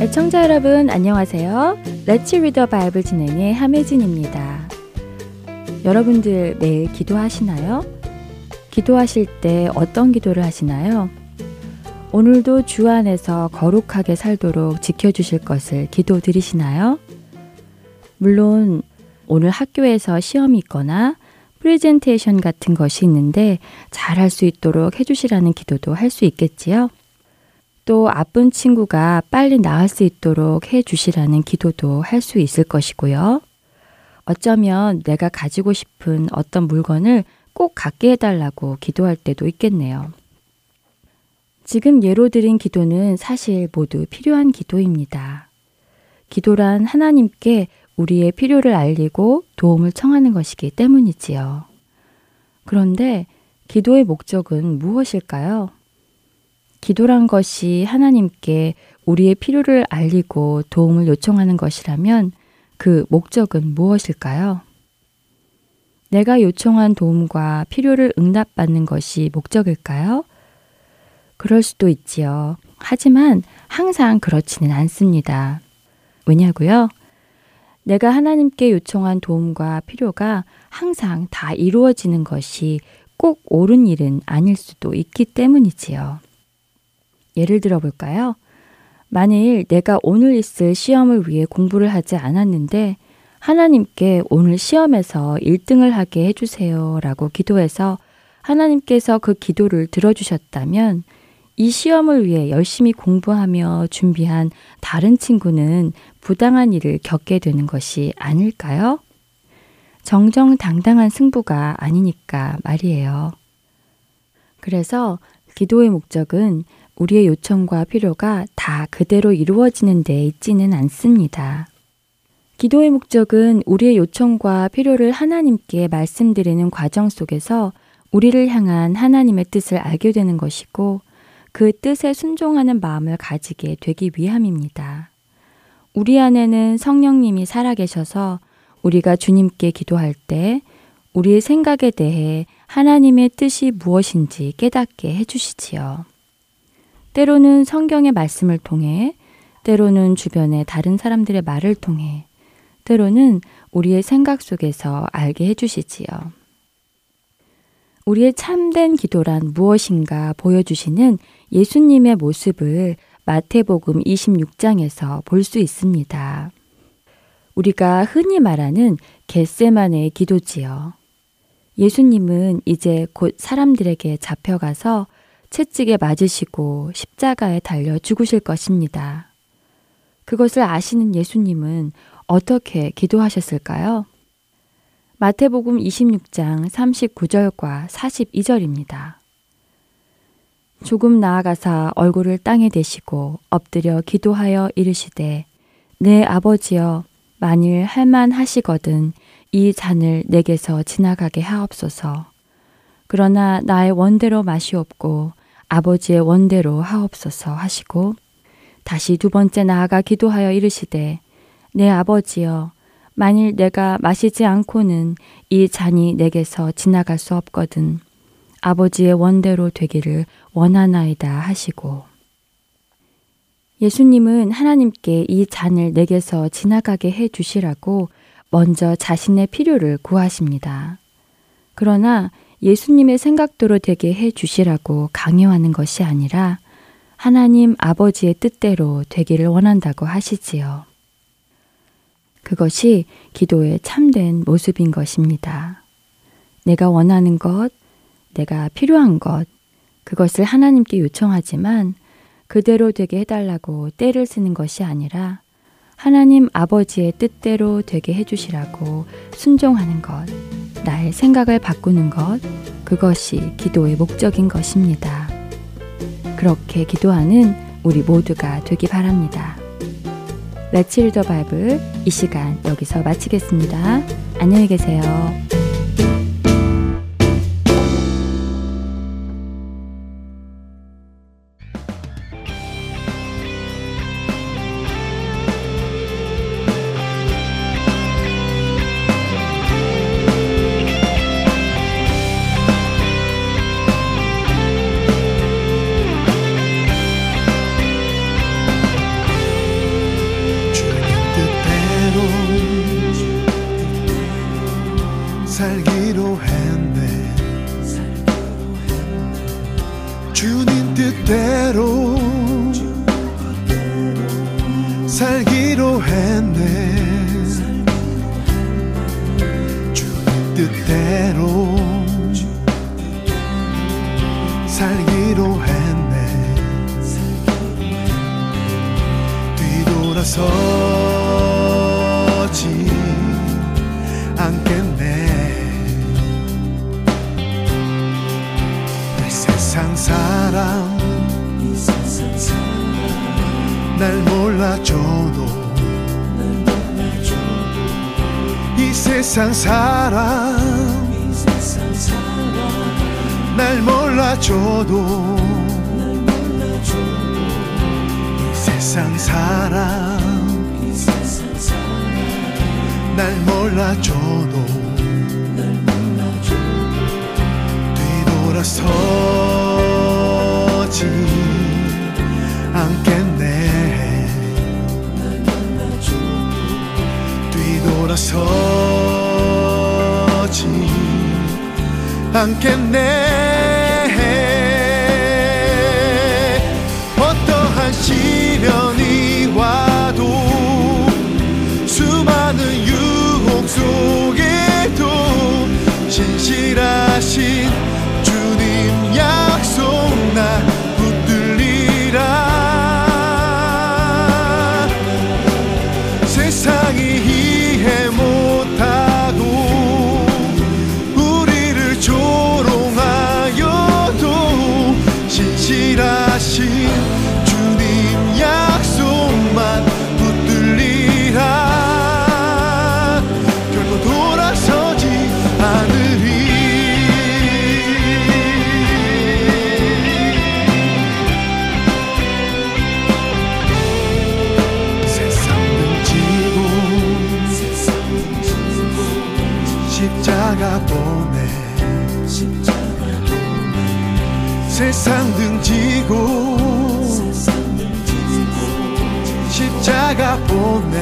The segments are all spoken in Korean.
애청자 여러분 안녕하세요. Let's Read the Bible 진행의 함혜진입니다. 여러분들 매일 기도하시나요? 기도하실 때 어떤 기도를 하시나요? 오늘도 주 안에서 거룩하게 살도록 지켜주실 것을 기도 드리시나요? 물론 오늘 학교에서 시험이 있거나 프레젠테이션 같은 것이 있는데 잘할 수 있도록 해주시라는 기도도 할 수 있겠지요. 또 아픈 친구가 빨리 나을 수 있도록 해주시라는 기도도 할 수 있을 것이고요. 어쩌면 내가 가지고 싶은 어떤 물건을 꼭 갖게 해달라고 기도할 때도 있겠네요. 지금 예로 드린 기도는 사실 모두 필요한 기도입니다. 기도란 하나님께 우리의 필요를 알리고 도움을 청하는 것이기 때문이지요. 그런데 기도의 목적은 무엇일까요? 기도란 것이 하나님께 우리의 필요를 알리고 도움을 요청하는 것이라면 그 목적은 무엇일까요? 내가 요청한 도움과 필요를 응답받는 것이 목적일까요? 그럴 수도 있지요. 하지만 항상 그렇지는 않습니다. 왜냐고요? 내가 하나님께 요청한 도움과 필요가 항상 다 이루어지는 것이 꼭 옳은 일은 아닐 수도 있기 때문이지요. 예를 들어 볼까요? 만일 내가 오늘 있을 시험을 위해 공부를 하지 않았는데 하나님께 오늘 시험에서 1등을 하게 해주세요 라고 기도해서 하나님께서 그 기도를 들어주셨다면 이 시험을 위해 열심히 공부하며 준비한 다른 친구는 부당한 일을 겪게 되는 것이 아닐까요? 정정당당한 승부가 아니니까 말이에요. 그래서 기도의 목적은 우리의 요청과 필요가 다 그대로 이루어지는 데 있지는 않습니다. 기도의 목적은 우리의 요청과 필요를 하나님께 말씀드리는 과정 속에서 우리를 향한 하나님의 뜻을 알게 되는 것이고 그 뜻에 순종하는 마음을 가지게 되기 위함입니다. 우리 안에는 성령님이 살아계셔서 우리가 주님께 기도할 때 우리의 생각에 대해 하나님의 뜻이 무엇인지 깨닫게 해주시지요. 때로는 성경의 말씀을 통해, 때로는 주변의 다른 사람들의 말을 통해, 때로는 우리의 생각 속에서 알게 해주시지요. 우리의 참된 기도란 무엇인가 보여주시는 예수님의 모습을 마태복음 26장에서 볼 수 있습니다. 우리가 흔히 말하는 겟세만의 기도지요. 예수님은 이제 곧 사람들에게 잡혀가서 채찍에 맞으시고 십자가에 달려 죽으실 것입니다. 그것을 아시는 예수님은 어떻게 기도하셨을까요? 마태복음 26장 39절과 42절입니다. 조금 나아가사 얼굴을 땅에 대시고 엎드려 기도하여 이르시되 내 아버지여 만일 할만 하시거든 이 잔을 내게서 지나가게 하옵소서. 그러나 나의 원대로 마시옵고 아버지의 원대로 하옵소서 하시고 다시 두 번째 나아가 기도하여 이르시되 내 아버지여 만일 내가 마시지 않고는 이 잔이 내게서 지나갈 수 없거든 아버지의 원대로 되기를 원하나이다 하시고 예수님은 하나님께 이 잔을 내게서 지나가게 해 주시라고 먼저 자신의 필요를 구하십니다. 그러나 예수님의 생각대로 되게 해 주시라고 강요하는 것이 아니라 하나님 아버지의 뜻대로 되기를 원한다고 하시지요. 그것이 기도의 참된 모습인 것입니다. 내가 원하는 것, 내가 필요한 것, 그것을 하나님께 요청하지만 그대로 되게 해달라고 때를 쓰는 것이 아니라 하나님 아버지의 뜻대로 되게 해주시라고 순종하는 것, 나의 생각을 바꾸는 것, 그것이 기도의 목적인 것입니다. 그렇게 기도하는 우리 모두가 되기 바랍니다. 레츠 리더 바이블 이 시간 여기서 마치겠습니다. 안녕히 계세요. 몰라줘도 뒤돌아서지 않겠네. 뒤돌아서 않겠네 십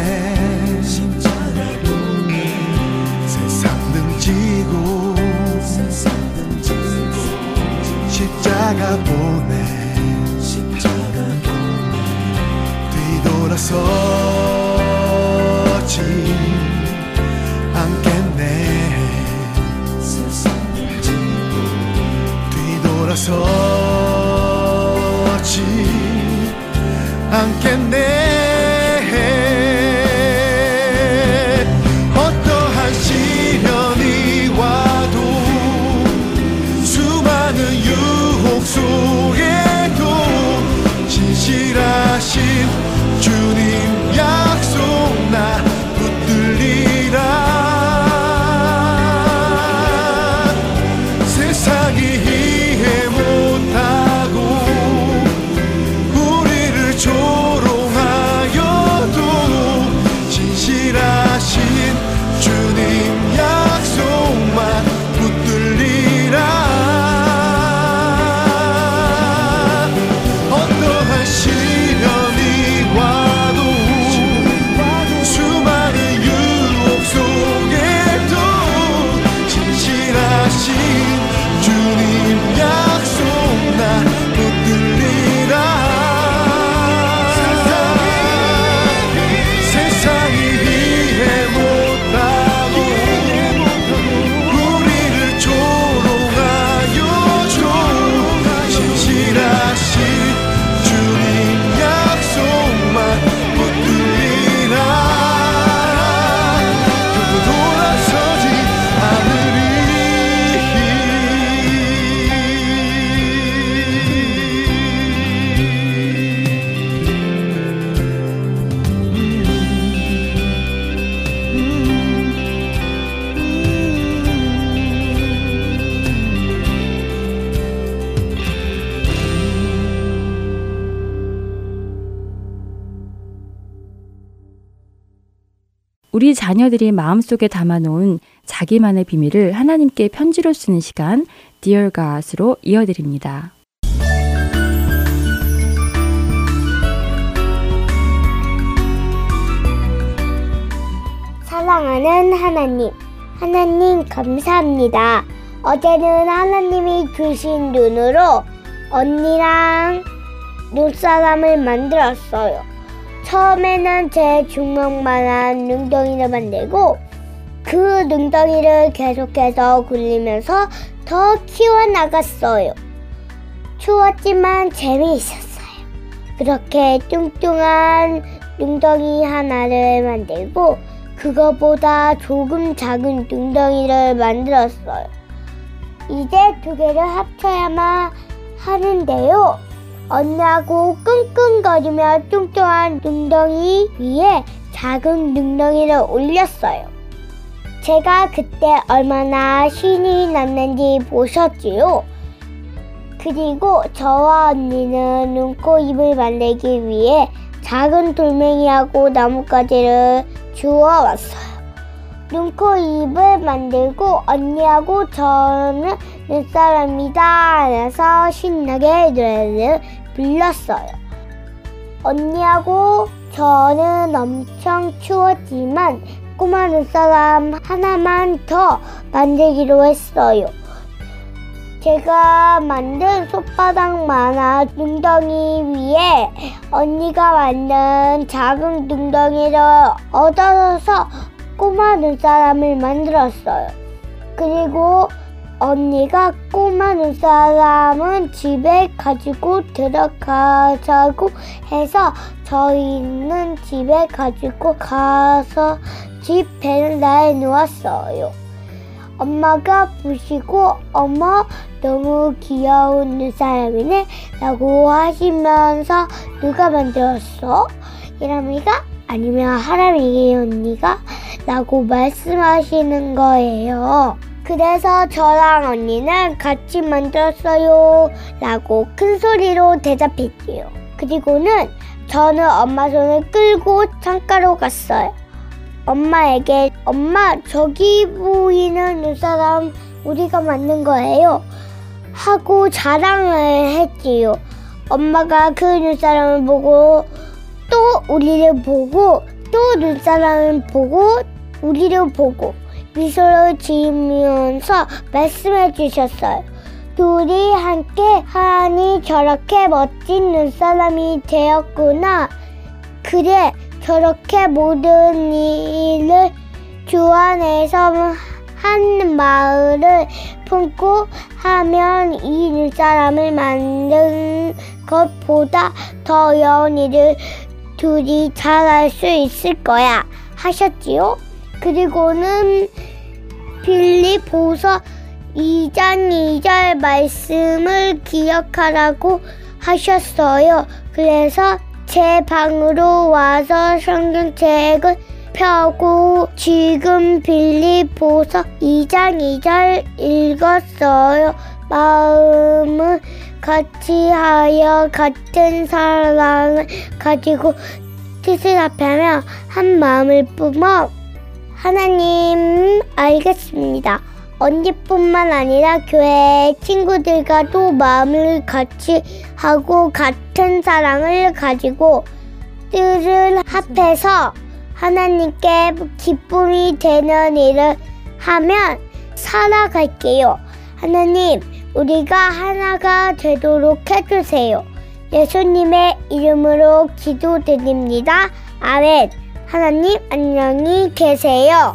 자녀들이 마음속에 담아놓은 자기만의 비밀을 하나님께 편지로 쓰는 시간 Dear God으로 이어드립니다. 사랑하는 하나님, 하나님 감사합니다. 어제는 하나님이 주신 눈으로 언니랑 눈사람을 만들었어요. 처음에는 제 중력만한 능덩이를 만들고 그 능덩이를 계속해서 굴리면서 더 키워나갔어요. 추웠지만 재미있었어요. 그렇게 뚱뚱한 능덩이 하나를 만들고 그거보다 조금 작은 둥덩이를 만들었어요. 이제 두 개를 합쳐야만 하는데요. 언니하고 끙끙거리며 뚱뚱한 둥덩이 위에 작은 둥덩이를 올렸어요. 제가 그때 얼마나 신이 났는지 보셨지요? 그리고 저와 언니는 눈, 코, 입을 만들기 위해 작은 돌멩이하고 나뭇가지를 주워 왔어요. 눈, 코, 입을 만들고 언니하고 저는 눈사람이다 해서 신나게 노래를 불렀어요. 언니하고 저는 엄청 추웠지만 꼬마 눈사람 하나만 더 만들기로 했어요. 제가 만든 손바닥 만화 둥덩이 위에 언니가 만든 작은 둥덩이를 얻어서 꼬마 눈사람을 만들었어요. 그리고 언니가 꼬마 눈사람은 집에 가지고 들어가자고 해서 저희는 집에 가지고 가서 집 베란다에 놓았어요. 엄마가 보시고 어머 너무 귀여운 눈사람이네 라고 하시면서 누가 만들었어? 이람이가 아니면 하람이 언니가 라고 말씀하시는 거예요. 그래서 저랑 언니는 같이 만들었어요 라고 큰 소리로 대답했지요. 그리고는 저는 엄마 손을 끌고 창가로 갔어요. 엄마에게 엄마 저기 보이는 눈사람 우리가 만든 거예요 하고 자랑을 했지요. 엄마가 그 눈사람을 보고 또 우리를 보고 또 눈사람을 보고 우리를 보고 미소를 지으면서 말씀해 주셨어요. 둘이 함께 하니 저렇게 멋진 눈사람이 되었구나. 그래, 저렇게 모든 일을 주 안에서 한 마을을 품고 하면 이 눈사람을 만든 것보다 더 어려운 일을 둘이 잘할 수 있을 거야 하셨지요. 그리고는 빌립보서 2장 2절 말씀을 기억하라고 하셨어요. 그래서 제 방으로 와서 성경책을 펴고 지금 빌립보서 2장 2절 읽었어요. 마음을 같이 하여 같은 사랑을 가지고 뜻을 합하며 한 마음을 뿜어 하나님 알겠습니다. 언니뿐만 아니라 교회 친구들과도 마음을 같이 하고 같은 사랑을 가지고 뜻을 합해서 하나님께 기쁨이 되는 일을 하면 살아갈게요. 하나님, 우리가 하나가 되도록 해주세요. 예수님의 이름으로 기도드립니다. 아멘. 하나님, 안녕히 계세요.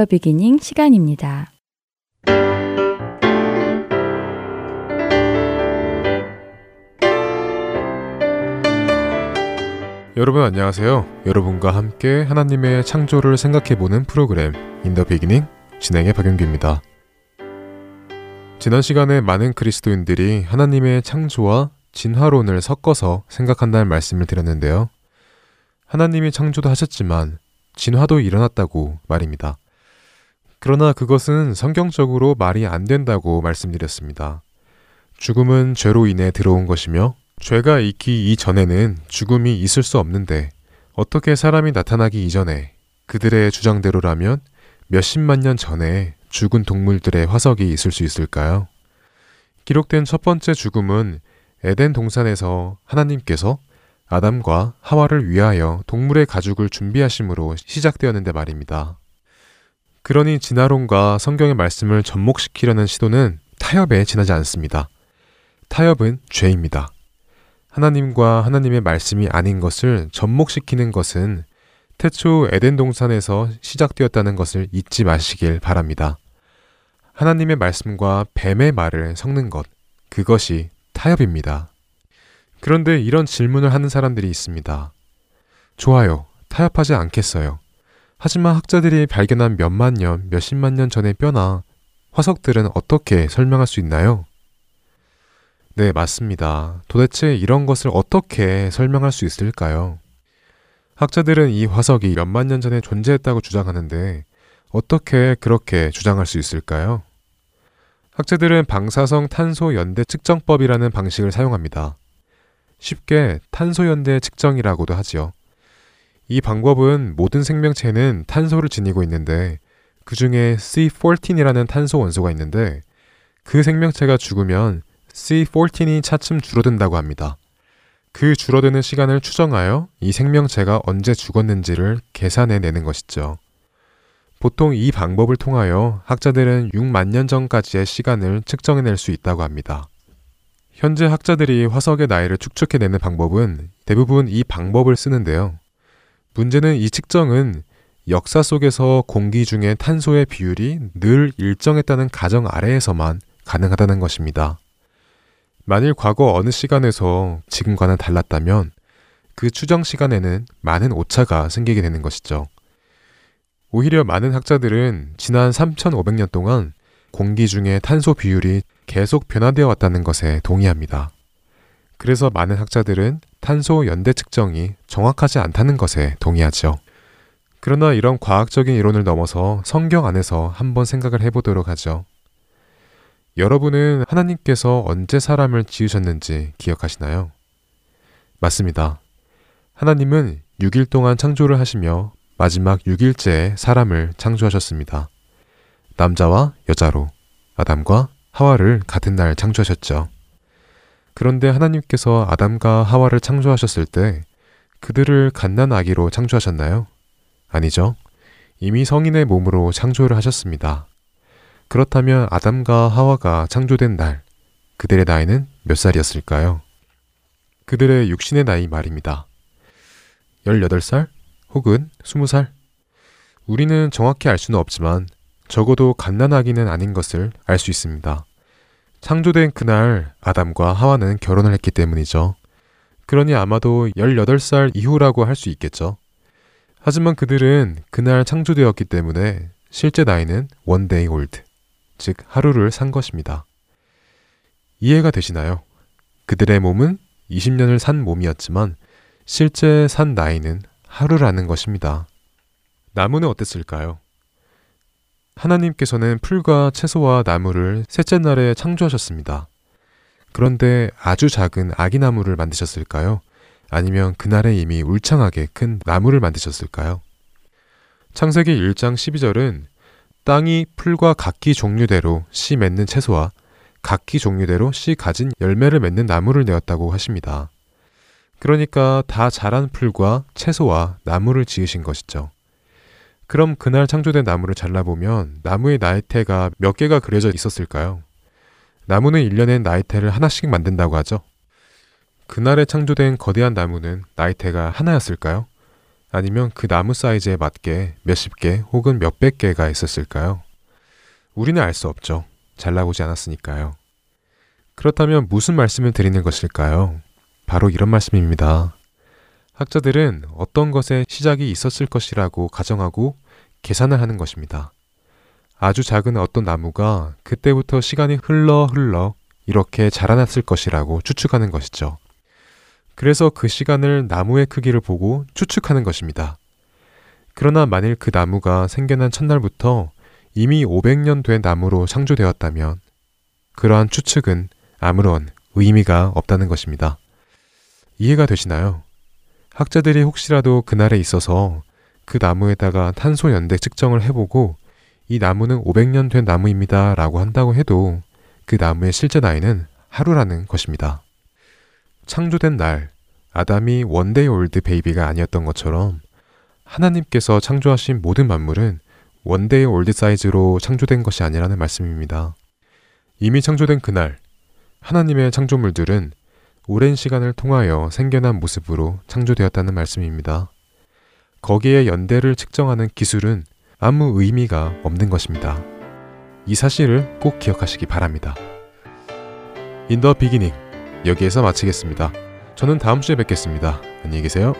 The Beginning 시간입니다. 여러분 안녕하세요. 여러분과 함께 하나님의 창조를 생각해보는 프로그램 In the Beginning 진행의 박영규입니다. 지난 시간에 많은 그리스도인들이 하나님의 창조와 진화론을 섞어서 생각한다는 말씀을 드렸는데요. 하나님이 창조도 하셨지만 진화도 일어났다고 말입니다. 그러나 그것은 성경적으로 말이 안 된다고 말씀드렸습니다. 죽음은 죄로 인해 들어온 것이며 죄가 있기 이전에는 죽음이 있을 수 없는데 어떻게 사람이 나타나기 이전에 그들의 주장대로라면 몇십만 년 전에 죽은 동물들의 화석이 있을 수 있을까요? 기록된 첫 번째 죽음은 에덴 동산에서 하나님께서 아담과 하와를 위하여 동물의 가죽을 준비하심으로 시작되었는데 말입니다. 그러니 진화론과 성경의 말씀을 접목시키려는 시도는 타협에 지나지 않습니다. 타협은 죄입니다. 하나님과 하나님의 말씀이 아닌 것을 접목시키는 것은 태초 에덴 동산에서 시작되었다는 것을 잊지 마시길 바랍니다. 하나님의 말씀과 뱀의 말을 섞는 것, 그것이 타협입니다. 그런데 이런 질문을 하는 사람들이 있습니다. 좋아요. 타협하지 않겠어요. 하지만 학자들이 발견한 몇만 년, 몇십만 년 전의 뼈나 화석들은 어떻게 설명할 수 있나요? 네, 맞습니다. 도대체 이런 것을 어떻게 설명할 수 있을까요? 학자들은 이 화석이 몇만 년 전에 존재했다고 주장하는데 어떻게 그렇게 주장할 수 있을까요? 학자들은 방사성 탄소 연대 측정법이라는 방식을 사용합니다. 쉽게 탄소 연대 측정이라고도 하지요. 이 방법은 모든 생명체는 탄소를 지니고 있는데 그 중에 C14이라는 탄소 원소가 있는데 그 생명체가 죽으면 C14이 차츰 줄어든다고 합니다. 그 줄어드는 시간을 추정하여 이 생명체가 언제 죽었는지를 계산해 내는 것이죠. 보통 이 방법을 통하여 학자들은 6만 년 전까지의 시간을 측정해 낼 수 있다고 합니다. 현재 학자들이 화석의 나이를 추측해내는 방법은 대부분 이 방법을 쓰는데요. 문제는 이 측정은 역사 속에서 공기 중에 탄소의 비율이 늘 일정했다는 가정 아래에서만 가능하다는 것입니다. 만일 과거 어느 시간에서 지금과는 달랐다면 그 추정 시간에는 많은 오차가 생기게 되는 것이죠. 오히려 많은 학자들은 지난 3,500년 동안 공기 중에 탄소 비율이 계속 변화되어 왔다는 것에 동의합니다. 그래서 많은 학자들은 탄소 연대 측정이 정확하지 않다는 것에 동의하죠. 그러나 이런 과학적인 이론을 넘어서 성경 안에서 한번 생각을 해보도록 하죠. 여러분은 하나님께서 언제 사람을 지으셨는지 기억하시나요? 맞습니다. 하나님은 6일 동안 창조를 하시며 마지막 6일째에 사람을 창조하셨습니다. 남자와 여자로 아담과 하와를 같은 날 창조하셨죠. 그런데 하나님께서 아담과 하와를 창조하셨을 때 그들을 갓난 아기로 창조하셨나요? 아니죠. 이미 성인의 몸으로 창조를 하셨습니다. 그렇다면 아담과 하와가 창조된 날, 그들의 나이는 몇 살이었을까요? 그들의 육신의 나이 말입니다. 18살 혹은 20살? 우리는 정확히 알 수는 없지만 적어도 갓난아기는 아닌 것을 알 수 있습니다. 창조된 그날 아담과 하와는 결혼을 했기 때문이죠. 그러니 아마도 18살 이후라고 할 수 있겠죠. 하지만 그들은 그날 창조되었기 때문에 실제 나이는 one day old, 즉 하루를 산 것입니다. 이해가 되시나요? 그들의 몸은 20년을 산 몸이었지만 실제 산 나이는 하루라는 것입니다. 나무는 어땠을까요? 하나님께서는 풀과 채소와 나무를 셋째 날에 창조하셨습니다. 그런데 아주 작은 아기나무를 만드셨을까요? 아니면 그날에 이미 울창하게 큰 나무를 만드셨을까요? 창세기 1장 12절은 땅이 풀과 각기 종류대로 씨 맺는 채소와 각기 종류대로 씨 가진 열매를 맺는 나무를 내었다고 하십니다. 그러니까 다 자란 풀과 채소와 나무를 지으신 것이죠. 그럼 그날 창조된 나무를 잘라보면 나무의 나이테가 몇 개가 그려져 있었을까요? 나무는 1년에 나이테를 하나씩 만든다고 하죠. 그날에 창조된 거대한 나무는 나이테가 하나였을까요? 아니면 그 나무 사이즈에 맞게 몇십 개 혹은 몇백 개가 있었을까요? 우리는 알 수 없죠. 잘라보지 않았으니까요. 그렇다면 무슨 말씀을 드리는 것일까요? 바로 이런 말씀입니다. 학자들은 어떤 것에 시작이 있었을 것이라고 가정하고 계산을 하는 것입니다. 아주 작은 어떤 나무가 그때부터 시간이 흘러 흘러 이렇게 자라났을 것이라고 추측하는 것이죠. 그래서 그 시간을 나무의 크기를 보고 추측하는 것입니다. 그러나 만일 그 나무가 생겨난 첫날부터 이미 500년 된 나무로 창조되었다면 그러한 추측은 아무런 의미가 없다는 것입니다. 이해가 되시나요? 학자들이 혹시라도 그날에 있어서 그 나무에다가 탄소 연대 측정을 해보고 이 나무는 500년 된 나무입니다 라고 한다고 해도 그 나무의 실제 나이는 하루라는 것입니다. 창조된 날, 아담이 one day old baby가 아니었던 것처럼 하나님께서 창조하신 모든 만물은 one day old size로 창조된 것이 아니라는 말씀입니다. 이미 창조된 그날, 하나님의 창조물들은 오랜 시간을 통하여 생겨난 모습으로 창조되었다는 말씀입니다. 거기에 연대를 측정하는 기술은 아무 의미가 없는 것입니다. 이 사실을 꼭 기억하시기 바랍니다. 인더 비기닝 여기에서 마치겠습니다. 저는 다음 주에 뵙겠습니다. 안녕히 계세요.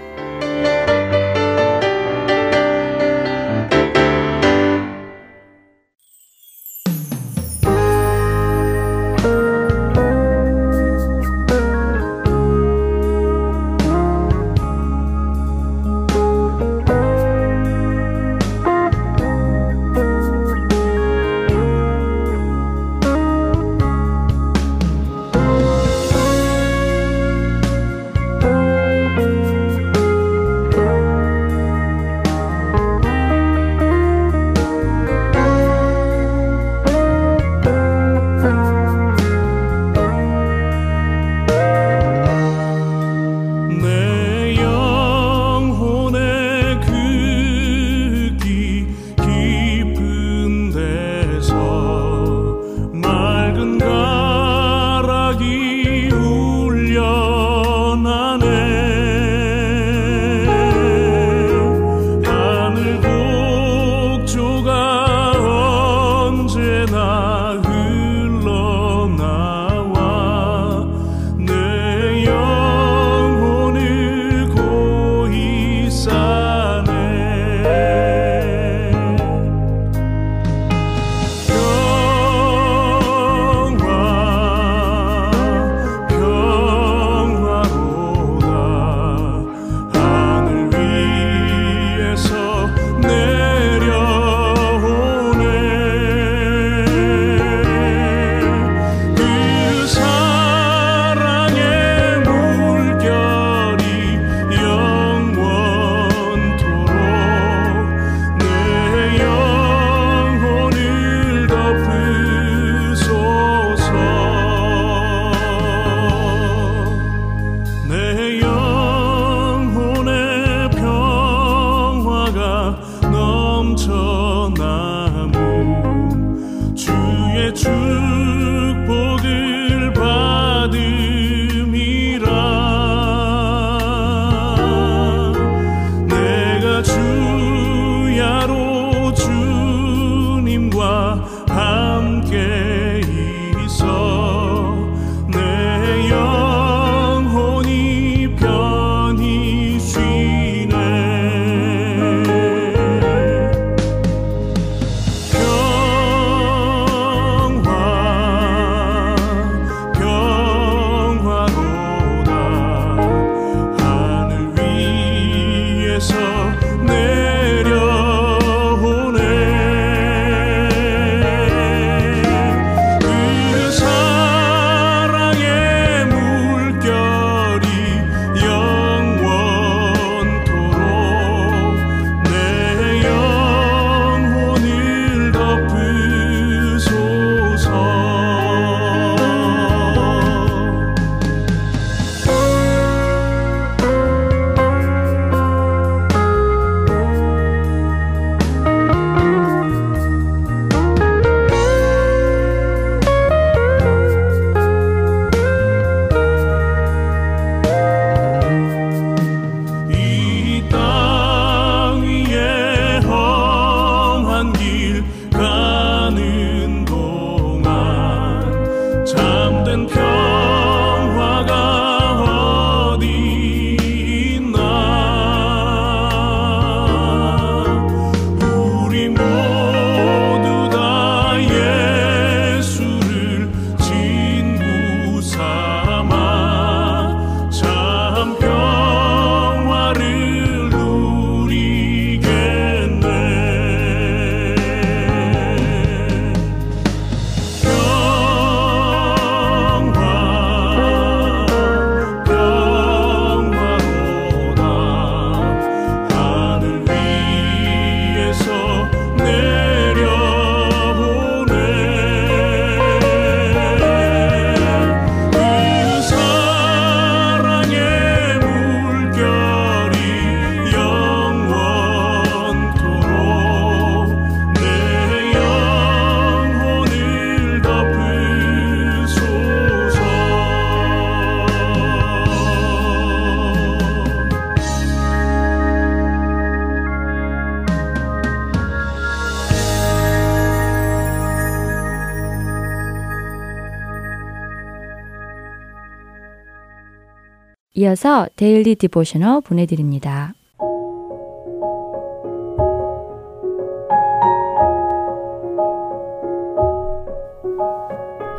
이어서 Daily Devotional 보내드립니다.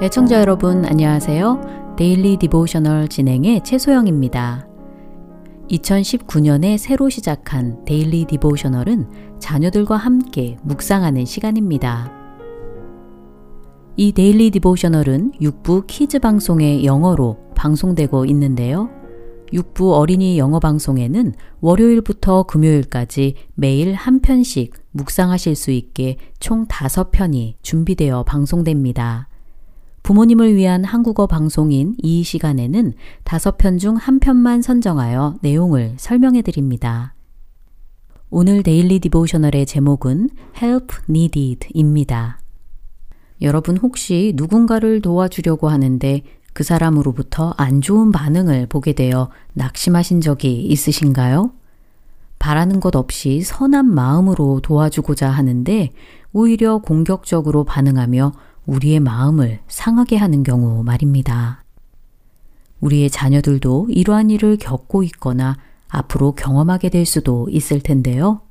애청자 여러분 안녕하세요. Daily Devotional 진행의 최소영입니다. 2019년에 새로 시작한 Daily Devotional은 자녀들과 함께 묵상하는 시간입니다. 이 Daily Devotional은 6부 kids 방송의 영어로 방송되고 있는데요. 6부 어린이 영어 방송에는 월요일부터 금요일까지 매일 한 편씩 묵상하실 수 있게 총 5편이 준비되어 방송됩니다. 부모님을 위한 한국어 방송인 이 시간에는 5편 중 한 편만 선정하여 내용을 설명해 드립니다. 오늘 데일리 디보셔널의 제목은 Help Needed입니다. 여러분 혹시 누군가를 도와주려고 하는데 그 사람으로부터 안 좋은 반응을 보게 되어 낙심하신 적이 있으신가요? 바라는 것 없이 선한 마음으로 도와주고자 하는데 오히려 공격적으로 반응하며 우리의 마음을 상하게 하는 경우 말입니다. 우리의 자녀들도 이러한 일을 겪고 있거나 앞으로 경험하게 될 수도 있을 텐데요.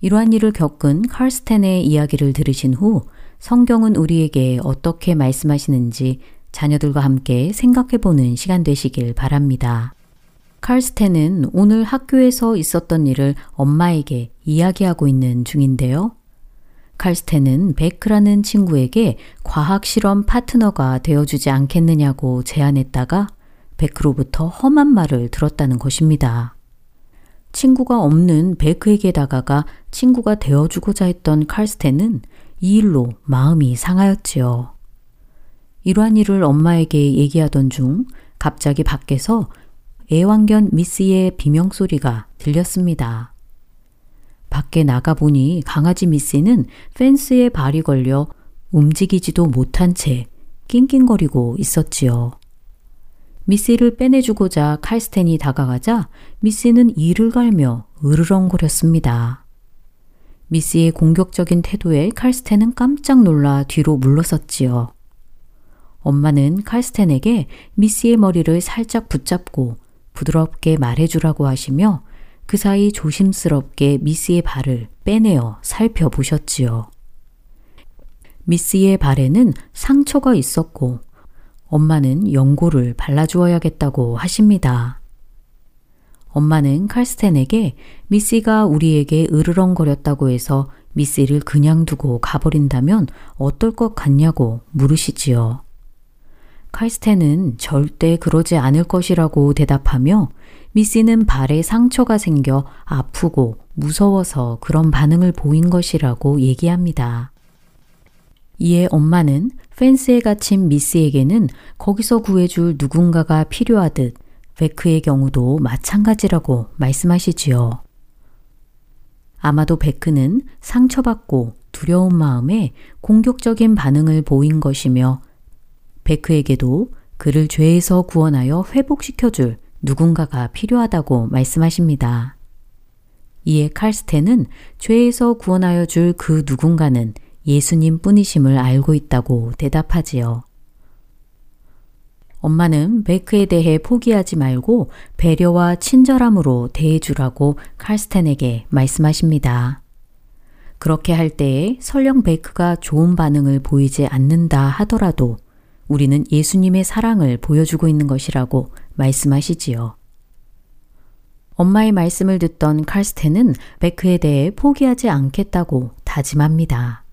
이러한 일을 겪은 칼스텐의 이야기를 들으신 후 성경은 우리에게 어떻게 말씀하시는지 자녀들과 함께 생각해 보는 시간 되시길 바랍니다. 칼스텐은 오늘 학교에서 있었던 일을 엄마에게 이야기하고 있는 중인데요. 칼스텐은 베크라는 친구에게 과학 실험 파트너가 되어주지 않겠느냐고 제안했다가 베크로부터 험한 말을 들었다는 것입니다. 친구가 없는 베크에게 다가가 친구가 되어주고자 했던 칼스텐은 이 일로 마음이 상하였지요. 이러한 일을 엄마에게 얘기하던 중 갑자기 밖에서 애완견 미스의 비명소리가 들렸습니다. 밖에 나가보니 강아지 미스는 펜스에 발이 걸려 움직이지도 못한 채 낑낑거리고 있었지요. 미스를 빼내주고자 칼스텐이 다가가자 미스는 이를 갈며 으르렁거렸습니다. 미스의 공격적인 태도에 칼스텐은 깜짝 놀라 뒤로 물러섰지요. 엄마는 칼스텐에게 미스의 머리를 살짝 붙잡고 부드럽게 말해주라고 하시며 그 사이 조심스럽게 미스의 발을 빼내어 살펴보셨지요. 미스의 발에는 상처가 있었고 엄마는 연고를 발라주어야겠다고 하십니다. 엄마는 칼스텐에게 미씨가 우리에게 으르렁거렸다고 해서 미씨를 그냥 두고 가버린다면 어떨 것 같냐고 물으시지요. 칼스텐은 절대 그러지 않을 것이라고 대답하며 미씨는 발에 상처가 생겨 아프고 무서워서 그런 반응을 보인 것이라고 얘기합니다. 이에 엄마는 펜스에 갇힌 미스에게는 거기서 구해줄 누군가가 필요하듯 베크의 경우도 마찬가지라고 말씀하시지요. 아마도 베크는 상처받고 두려운 마음에 공격적인 반응을 보인 것이며 베크에게도 그를 죄에서 구원하여 회복시켜줄 누군가가 필요하다고 말씀하십니다. 이에 칼스텐은 죄에서 구원하여 줄 그 누군가는 예수님 뿐이심을 알고 있다고 대답하지요. 엄마는 베크에 대해 포기하지 말고 배려와 친절함으로 대해주라고 칼스텐에게 말씀하십니다. 그렇게 할 때에 설령 베크가 좋은 반응을 보이지 않는다 하더라도 우리는 예수님의 사랑을 보여주고 있는 것이라고 말씀하시지요. 엄마의 말씀을 듣던 칼스텐은 베크에 대해 포기하지 않겠다고 다짐합니다.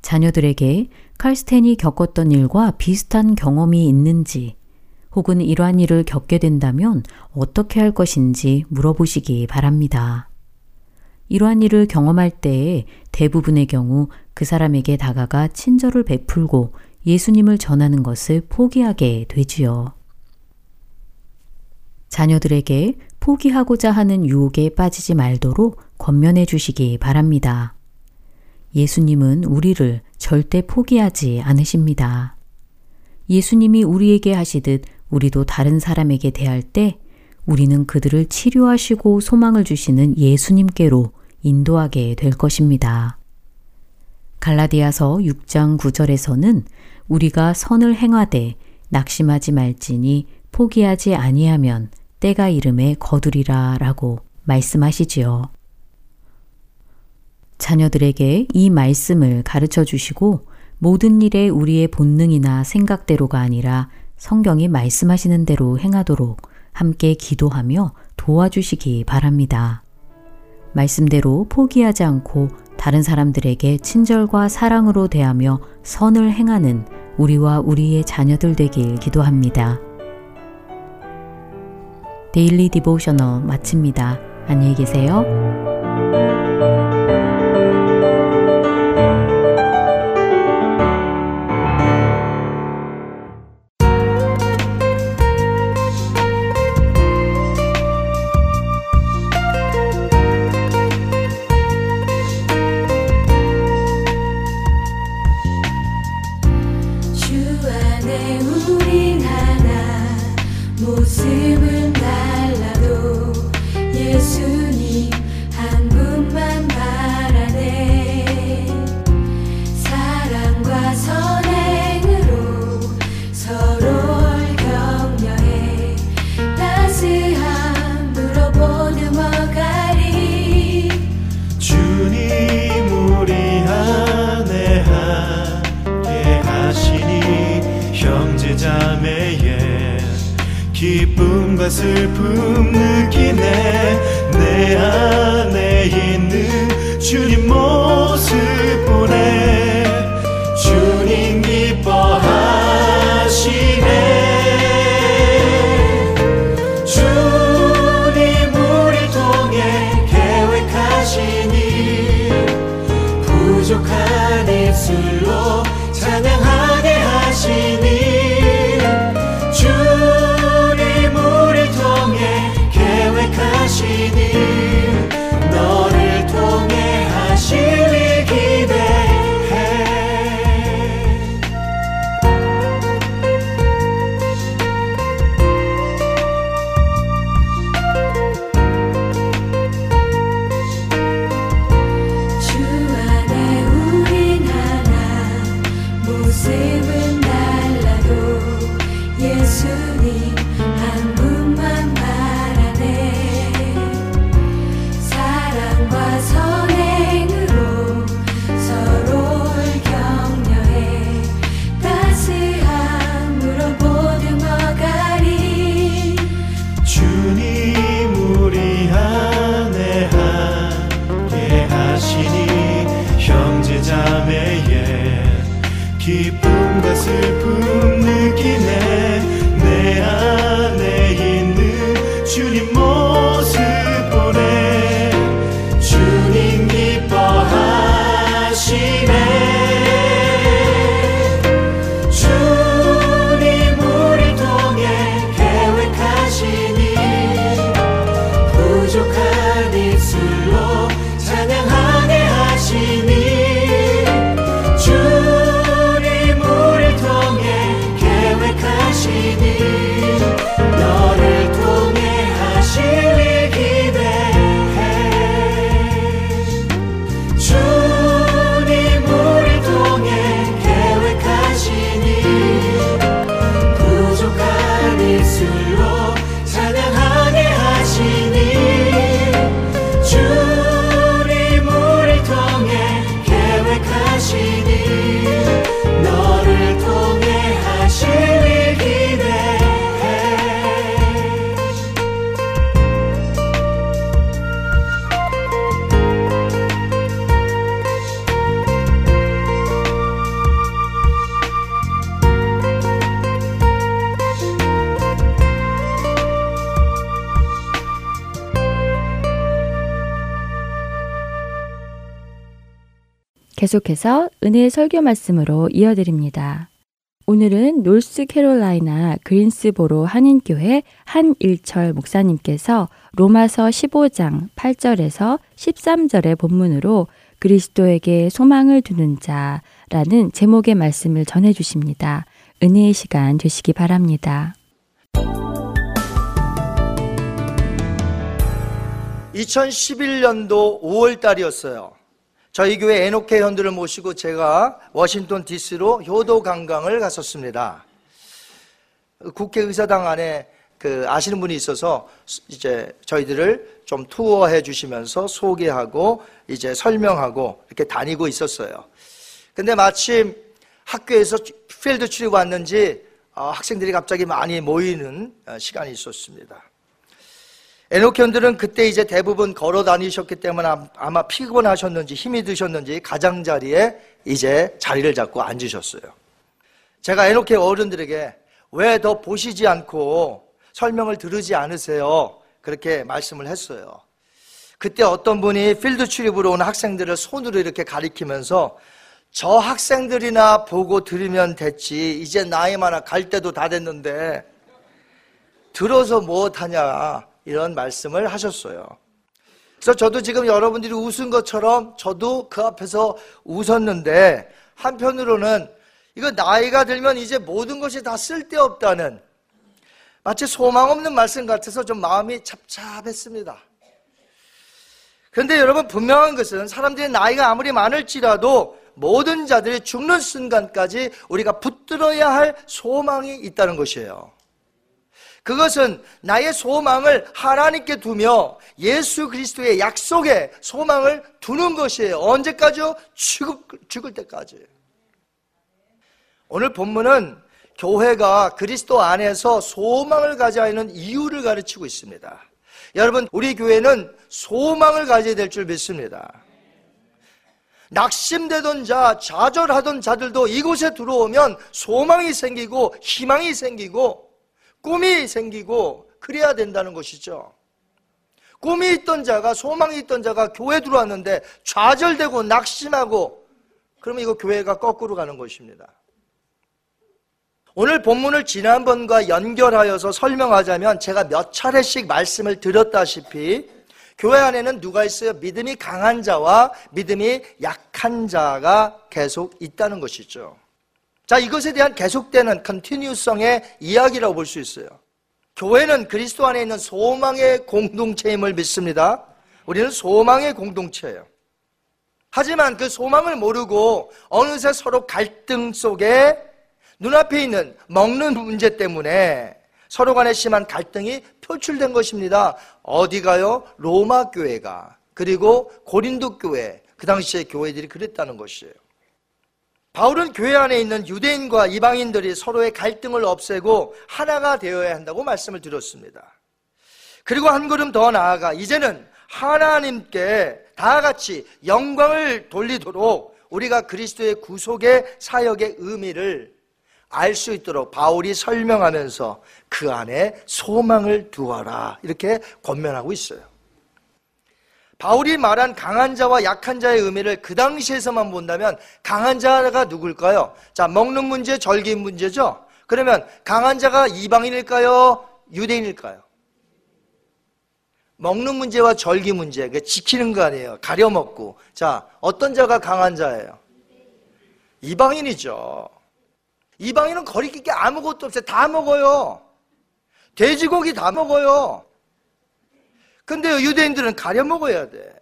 자녀들에게 칼스텐이 겪었던 일과 비슷한 경험이 있는지 혹은 이러한 일을 겪게 된다면 어떻게 할 것인지 물어보시기 바랍니다. 이러한 일을 경험할 때에 대부분의 경우 그 사람에게 다가가 친절을 베풀고 예수님을 전하는 것을 포기하게 되지요. 자녀들에게 포기하고자 하는 유혹에 빠지지 말도록 권면해 주시기 바랍니다. 예수님은 우리를 절대 포기하지 않으십니다. 예수님이 우리에게 하시듯 우리도 다른 사람에게 대할 때 우리는 그들을 치료하시고 소망을 주시는 예수님께로 인도하게 될 것입니다. 갈라디아서 6장 9절에서는 우리가 선을 행하되 낙심하지 말지니 포기하지 아니하면 때가 이름에 거두리라 라고 말씀하시지요. 자녀들에게 이 말씀을 가르쳐 주시고 모든 일에 우리의 본능이나 생각대로가 아니라 성경이 말씀하시는 대로 행하도록 함께 기도하며 도와주시기 바랍니다. 말씀대로 포기하지 않고 다른 사람들에게 친절과 사랑으로 대하며 선을 행하는 우리와 우리의 자녀들 되길 기도합니다. Daily Devotional 마칩니다. 안녕히 계세요. 기 계속해서 은혜의 설교 말씀으로 이어드립니다. 오늘은 노스캐롤라이나 그린스보로 한인교회 한일철 목사님께서 로마서 15장 8절에서 13절의 본문으로 그리스도에게 소망을 두는 자라는 제목의 말씀을 전해 주십니다. 은혜의 시간 되시기 바랍니다. 2011년도 5월 달이었어요. 저희 교회 에노케 현들을 모시고 제가 워싱턴 DC로 효도 관광을 갔었습니다. 국회의사당 안에 그 아시는 분이 있어서 이제 저희들을 좀 투어해 주시면서 소개하고 이제 설명하고 이렇게 다니고 있었어요. 근데 마침 학교에서 필드 출입 왔는지 어, 학생들이 갑자기 많이 모이는 어, 시간이 있었습니다. 에노키온들은 그때 이제 대부분 걸어 다니셨기 때문에 아- 아마 피곤하셨는지 힘이 드셨는지 가장자리에 이제 자리를 잡고 앉으셨어요. 제가 에노키 어른들에게 왜 더 보시지 않고 설명을 들으지 않으세요? 그렇게 말씀을 했어요. 그때 어떤 분이 필드 출입으로 온 학생들을 손으로 이렇게 가리키면서 저 학생들이나 보고 들으면 됐지. 이제 나이 많아 갈 때도 다 됐는데 들어서 무엇하냐 이런 말씀을 하셨어요. 그래서 저도 지금 여러분들이 웃은 것처럼 저도 그 앞에서 웃었는데 한편으로는 이거 나이가 들면 이제 모든 것이 다 쓸데없다는 마치 소망 없는 말씀 같아서 좀 마음이 잡잡했습니다. 그런데 여러분 분명한 것은 사람들의 나이가 아무리 많을지라도 모든 자들이 죽는 순간까지 우리가 붙들어야 할 소망이 있다는 것이에요. 그것은 나의 소망을 하나님께 두며 예수 그리스도의 약속에 소망을 두는 것이에요. 언제까지요? 죽을, 죽을 때까지. 오늘 본문은 교회가 그리스도 안에서 소망을 가져야 하는 이유를 가르치고 있습니다. 여러분, 우리 교회는 소망을 가져야 될 줄 믿습니다. 낙심되던 자, 좌절하던 자들도 이곳에 들어오면 소망이 생기고 희망이 생기고 꿈이 생기고 그래야 된다는 것이죠. 꿈이 있던 자가 소망이 있던 자가 교회 들어왔는데 좌절되고 낙심하고 그러면 이거 교회가 거꾸로 가는 것입니다. 오늘 본문을 지난번과 연결하여서 설명하자면 제가 몇 차례씩 말씀을 드렸다시피 교회 안에는 누가 있어요? 믿음이 강한 자와 믿음이 약한 자가 계속 있다는 것이죠. 자, 이것에 대한 계속되는 컨티뉴성의 이야기라고 볼 수 있어요. 교회는 그리스도 안에 있는 소망의 공동체임을 믿습니다. 우리는 소망의 공동체예요. 하지만 그 소망을 모르고 어느새 서로 갈등 속에 눈앞에 있는 먹는 문제 때문에 서로 간에 심한 갈등이 표출된 것입니다. 어디가요? 로마 교회가 그리고 고린도 교회 그 당시에 교회들이 그랬다는 것이에요. 바울은 교회 안에 있는 유대인과 이방인들이 서로의 갈등을 없애고 하나가 되어야 한다고 말씀을 드렸습니다. 그리고 한 걸음 더 나아가 이제는 하나님께 다 같이 영광을 돌리도록 우리가 그리스도의 구속의 사역의 의미를 알 수 있도록 바울이 설명하면서 그 안에 소망을 두어라 이렇게 권면하고 있어요. 바울이 말한 강한 자와 약한 자의 의미를 그 당시에서만 본다면 강한 자가 누굴까요? 자, 먹는 문제, 절기 문제죠? 그러면 강한 자가 이방인일까요? 유대인일까요? 먹는 문제와 절기 문제, 그 지키는 거 아니에요. 가려먹고. 자, 어떤 자가 강한 자예요? 이방인이죠. 이방인은 거리낄 게 아무것도 없어요. 다 먹어요. 돼지고기 다 먹어요. 근데 유대인들은 가려 먹어야 돼.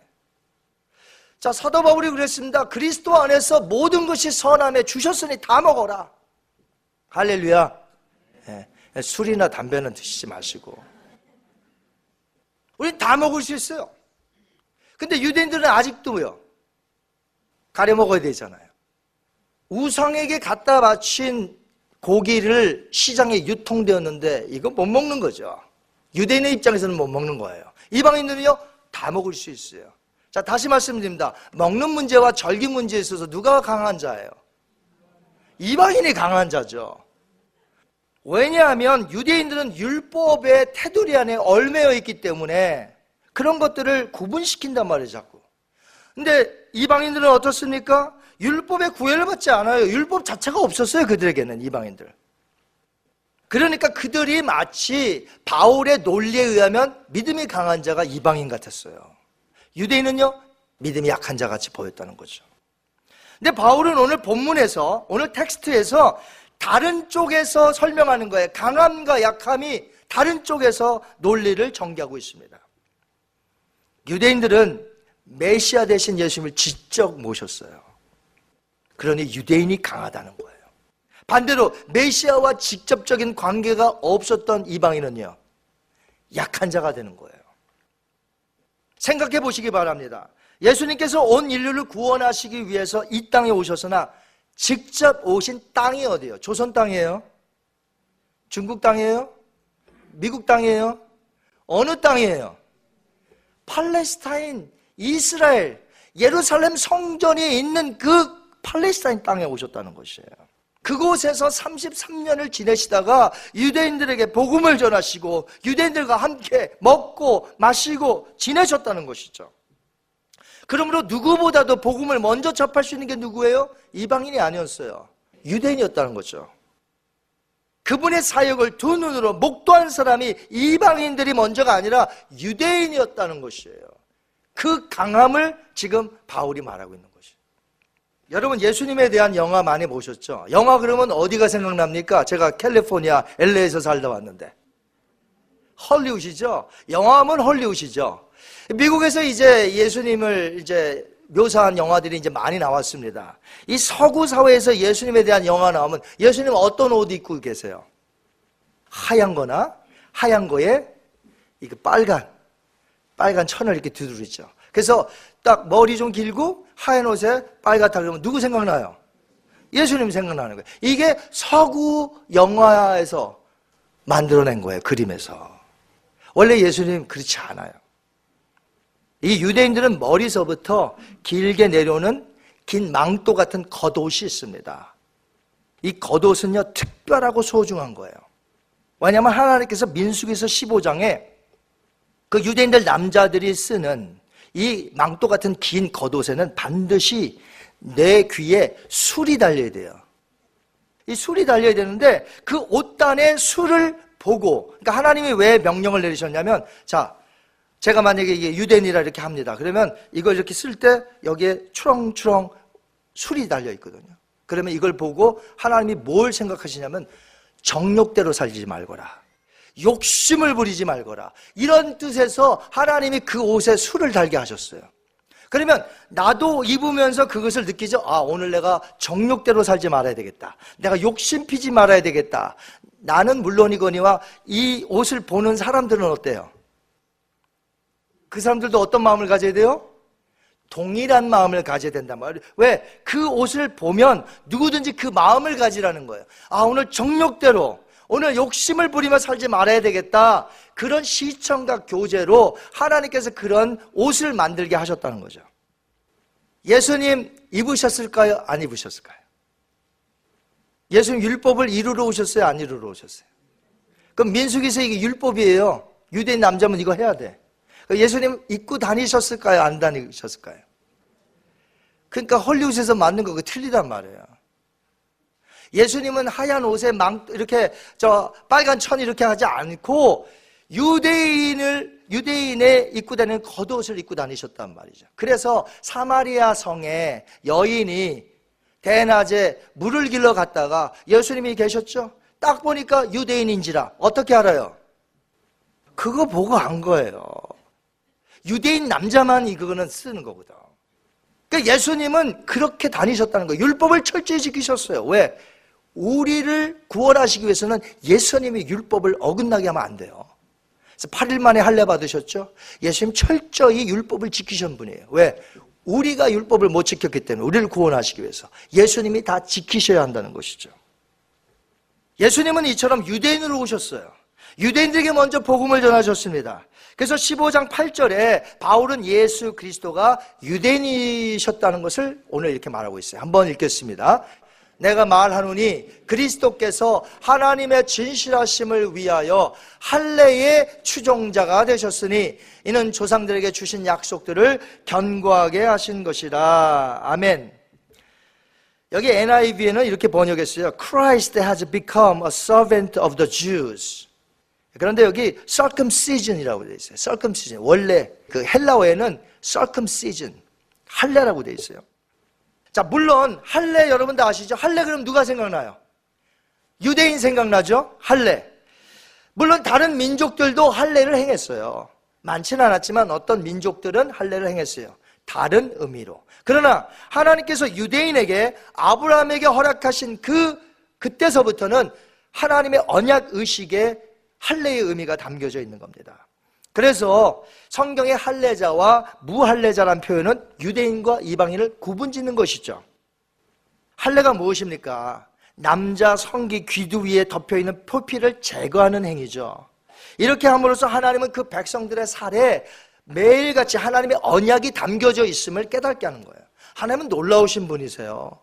자, 사도 바울이 그랬습니다. 그리스도 안에서 모든 것이 선함에 주셨으니 다 먹어라. 할렐루야. 예, 술이나 담배는 드시지 마시고. 우리 다 먹을 수 있어요. 근데 유대인들은 아직도요. 가려 먹어야 되잖아요. 우상에게 갖다 바친 고기를 시장에 유통되었는데 이거 못 먹는 거죠. 유대인의 입장에서는 못 먹는 거예요. 이방인들은요, 다 먹을 수 있어요. 자, 다시 말씀드립니다. 먹는 문제와 절기 문제에 있어서 누가 강한 자예요? 이방인이 강한 자죠. 왜냐하면 유대인들은 율법의 테두리 안에 얼매여 있기 때문에 그런 것들을 구분시킨단 말이에요, 자꾸. 근데 이방인들은 어떻습니까? 율법에 구애를 받지 않아요. 율법 자체가 없었어요, 그들에게는, 이방인들. 그러니까 그들이 마치 바울의 논리에 의하면 믿음이 강한 자가 이방인 같았어요. 유대인은요, 믿음이 약한 자 같이 보였다는 거죠. 근데 바울은 오늘 본문에서, 오늘 텍스트에서 다른 쪽에서 설명하는 거예요. 강함과 약함이 다른 쪽에서 논리를 전개하고 있습니다. 유대인들은 메시아 대신 예수님을 직접 모셨어요. 그러니 유대인이 강하다는 거예요. 반대로 메시아와 직접적인 관계가 없었던 이방인은요. 약한 자가 되는 거예요. 생각해 보시기 바랍니다. 예수님께서 온 인류를 구원하시기 위해서 이 땅에 오셨으나 직접 오신 땅이 어디예요? 조선 땅이에요? 중국 땅이에요? 미국 땅이에요? 어느 땅이에요? 팔레스타인, 이스라엘, 예루살렘 성전이 있는 그 팔레스타인 땅에 오셨다는 것이에요. 그곳에서 33년을 지내시다가 유대인들에게 복음을 전하시고 유대인들과 함께 먹고 마시고 지내셨다는 것이죠. 그러므로 누구보다도 복음을 먼저 접할 수 있는 게 누구예요? 이방인이 아니었어요. 유대인이었다는 거죠. 그분의 사역을 두 눈으로 목도한 사람이 이방인들이 먼저가 아니라 유대인이었다는 것이에요. 그 강함을 지금 바울이 말하고 있는 것이에요. 여러분 예수님에 대한 영화 많이 보셨죠? 영화 그러면 어디가 생각납니까? 제가 캘리포니아 LA에서 살다 왔는데 헐리우드이죠. 영화하면 헐리우드이죠. 미국에서 이제 예수님을 이제 묘사한 영화들이 이제 많이 나왔습니다. 이 서구 사회에서 예수님에 대한 영화 나오면 예수님 어떤 옷 입고 계세요? 하얀 거나 하얀 거에 이거 빨간 빨간 천을 이렇게 두드리죠. 그래서 딱 머리 좀 길고 하얀 옷에 빨갛다 그러면 누구 생각나요? 예수님 생각나는 거예요. 이게 서구 영화에서 만들어낸 거예요. 그림에서. 원래 예수님 그렇지 않아요. 이 유대인들은 머리서부터 길게 내려오는 긴 망토 같은 겉옷이 있습니다. 이 겉옷은요, 특별하고 소중한 거예요. 왜냐하면 하나님께서 민수기서 15장에 그 유대인들 남자들이 쓰는 이 망토 같은 긴 겉옷에는 반드시 내 귀에 술이 달려야 돼요. 이 술이 달려야 되는데 그 옷단에 술을 보고, 그러니까 하나님이 왜 명령을 내리셨냐면, 자, 제가 만약에 이게 유대인이라 이렇게 합니다. 그러면 이걸 이렇게 쓸 때 여기에 추렁추렁 술이 달려 있거든요. 그러면 이걸 보고 하나님이 뭘 생각하시냐면 정욕대로 살지 말거라. 욕심을 부리지 말거라. 이런 뜻에서 하나님이 그 옷에 술을 달게 하셨어요. 그러면 나도 입으면서 그것을 느끼죠. 아, 오늘 내가 정욕대로 살지 말아야 되겠다. 내가 욕심 피지 말아야 되겠다. 나는 물론이거니와 이 옷을 보는 사람들은 어때요? 그 사람들도 어떤 마음을 가져야 돼요? 동일한 마음을 가져야 된단 말이에요. 왜? 그 옷을 보면 누구든지 그 마음을 가지라는 거예요. 아, 오늘 정욕대로, 오늘 욕심을 부리며 살지 말아야 되겠다. 그런 시청각 교제로 하나님께서 그런 옷을 만들게 하셨다는 거죠. 예수님 입으셨을까요? 안 입으셨을까요? 예수님 율법을 이루러 오셨어요? 안 이루러 오셨어요? 그럼 민숙에서 이게 율법이에요. 유대인 남자면 이거 해야 돼. 예수님 입고 다니셨을까요? 안 다니셨을까요? 그러니까 헐리우드에서 만든 거그 틀리단 말이에요. 예수님은 하얀 옷에 망 이렇게 저 빨간 천 이렇게 하지 않고 유대인을 유대인의 입고 다니는 겉옷을 입고 다니셨단 말이죠. 그래서 사마리아 성에 여인이 대낮에 물을 길러 갔다가 예수님이 계셨죠. 딱 보니까 유대인인지라 어떻게 알아요? 그거 보고 안 거예요. 유대인 남자만 이거는 쓰는 거거든. 그러니까 예수님은 그렇게 다니셨다는 거예요. 율법을 철저히 지키셨어요. 왜? 우리를 구원하시기 위해서는 예수님이 율법을 어긋나게 하면 안 돼요. 그래서 8일 만에 할례 받으셨죠? 예수님 철저히 율법을 지키신 분이에요. 왜? 우리가 율법을 못 지켰기 때문에 우리를 구원하시기 위해서 예수님이 다 지키셔야 한다는 것이죠. 예수님은 이처럼 유대인으로 오셨어요. 유대인들에게 먼저 복음을 전하셨습니다. 그래서 15장 8절에 바울은 예수 그리스도가 유대인이셨다는 것을 오늘 이렇게 말하고 있어요. 한번 읽겠습니다. 내가 말하노니 그리스도께서 하나님의 진실하심을 위하여 할례의 추종자가 되셨으니 이는 조상들에게 주신 약속들을 견고하게 하신 것이라. 아멘. 여기 NIV에는 이렇게 번역했어요. Christ has become a servant of the Jews. 그런데 여기 circumcision이라고 되어 있어요. circumcision. 원래 그 헬라어에는 circumcision. 할례라고 되어 있어요. 자, 물론 할례 여러분도 아시죠? 할례 그럼 누가 생각나요? 유대인 생각나죠? 할례. 물론 다른 민족들도 할례를 행했어요. 많지는 않았지만 어떤 민족들은 할례를 행했어요. 다른 의미로. 그러나 하나님께서 유대인에게 아브라함에게 허락하신 그 그때서부터는 하나님의 언약 의식에 할례의 의미가 담겨져 있는 겁니다. 그래서 성경의 할례자와 무할례자란 표현은 유대인과 이방인을 구분짓는 것이죠. 할례가 무엇입니까? 남자 성기 귀두 위에 덮여 있는 표피를 제거하는 행위죠. 이렇게 함으로써 하나님은 그 백성들의 살에 매일같이 하나님의 언약이 담겨져 있음을 깨닫게 하는 거예요. 하나님은 놀라우신 분이세요.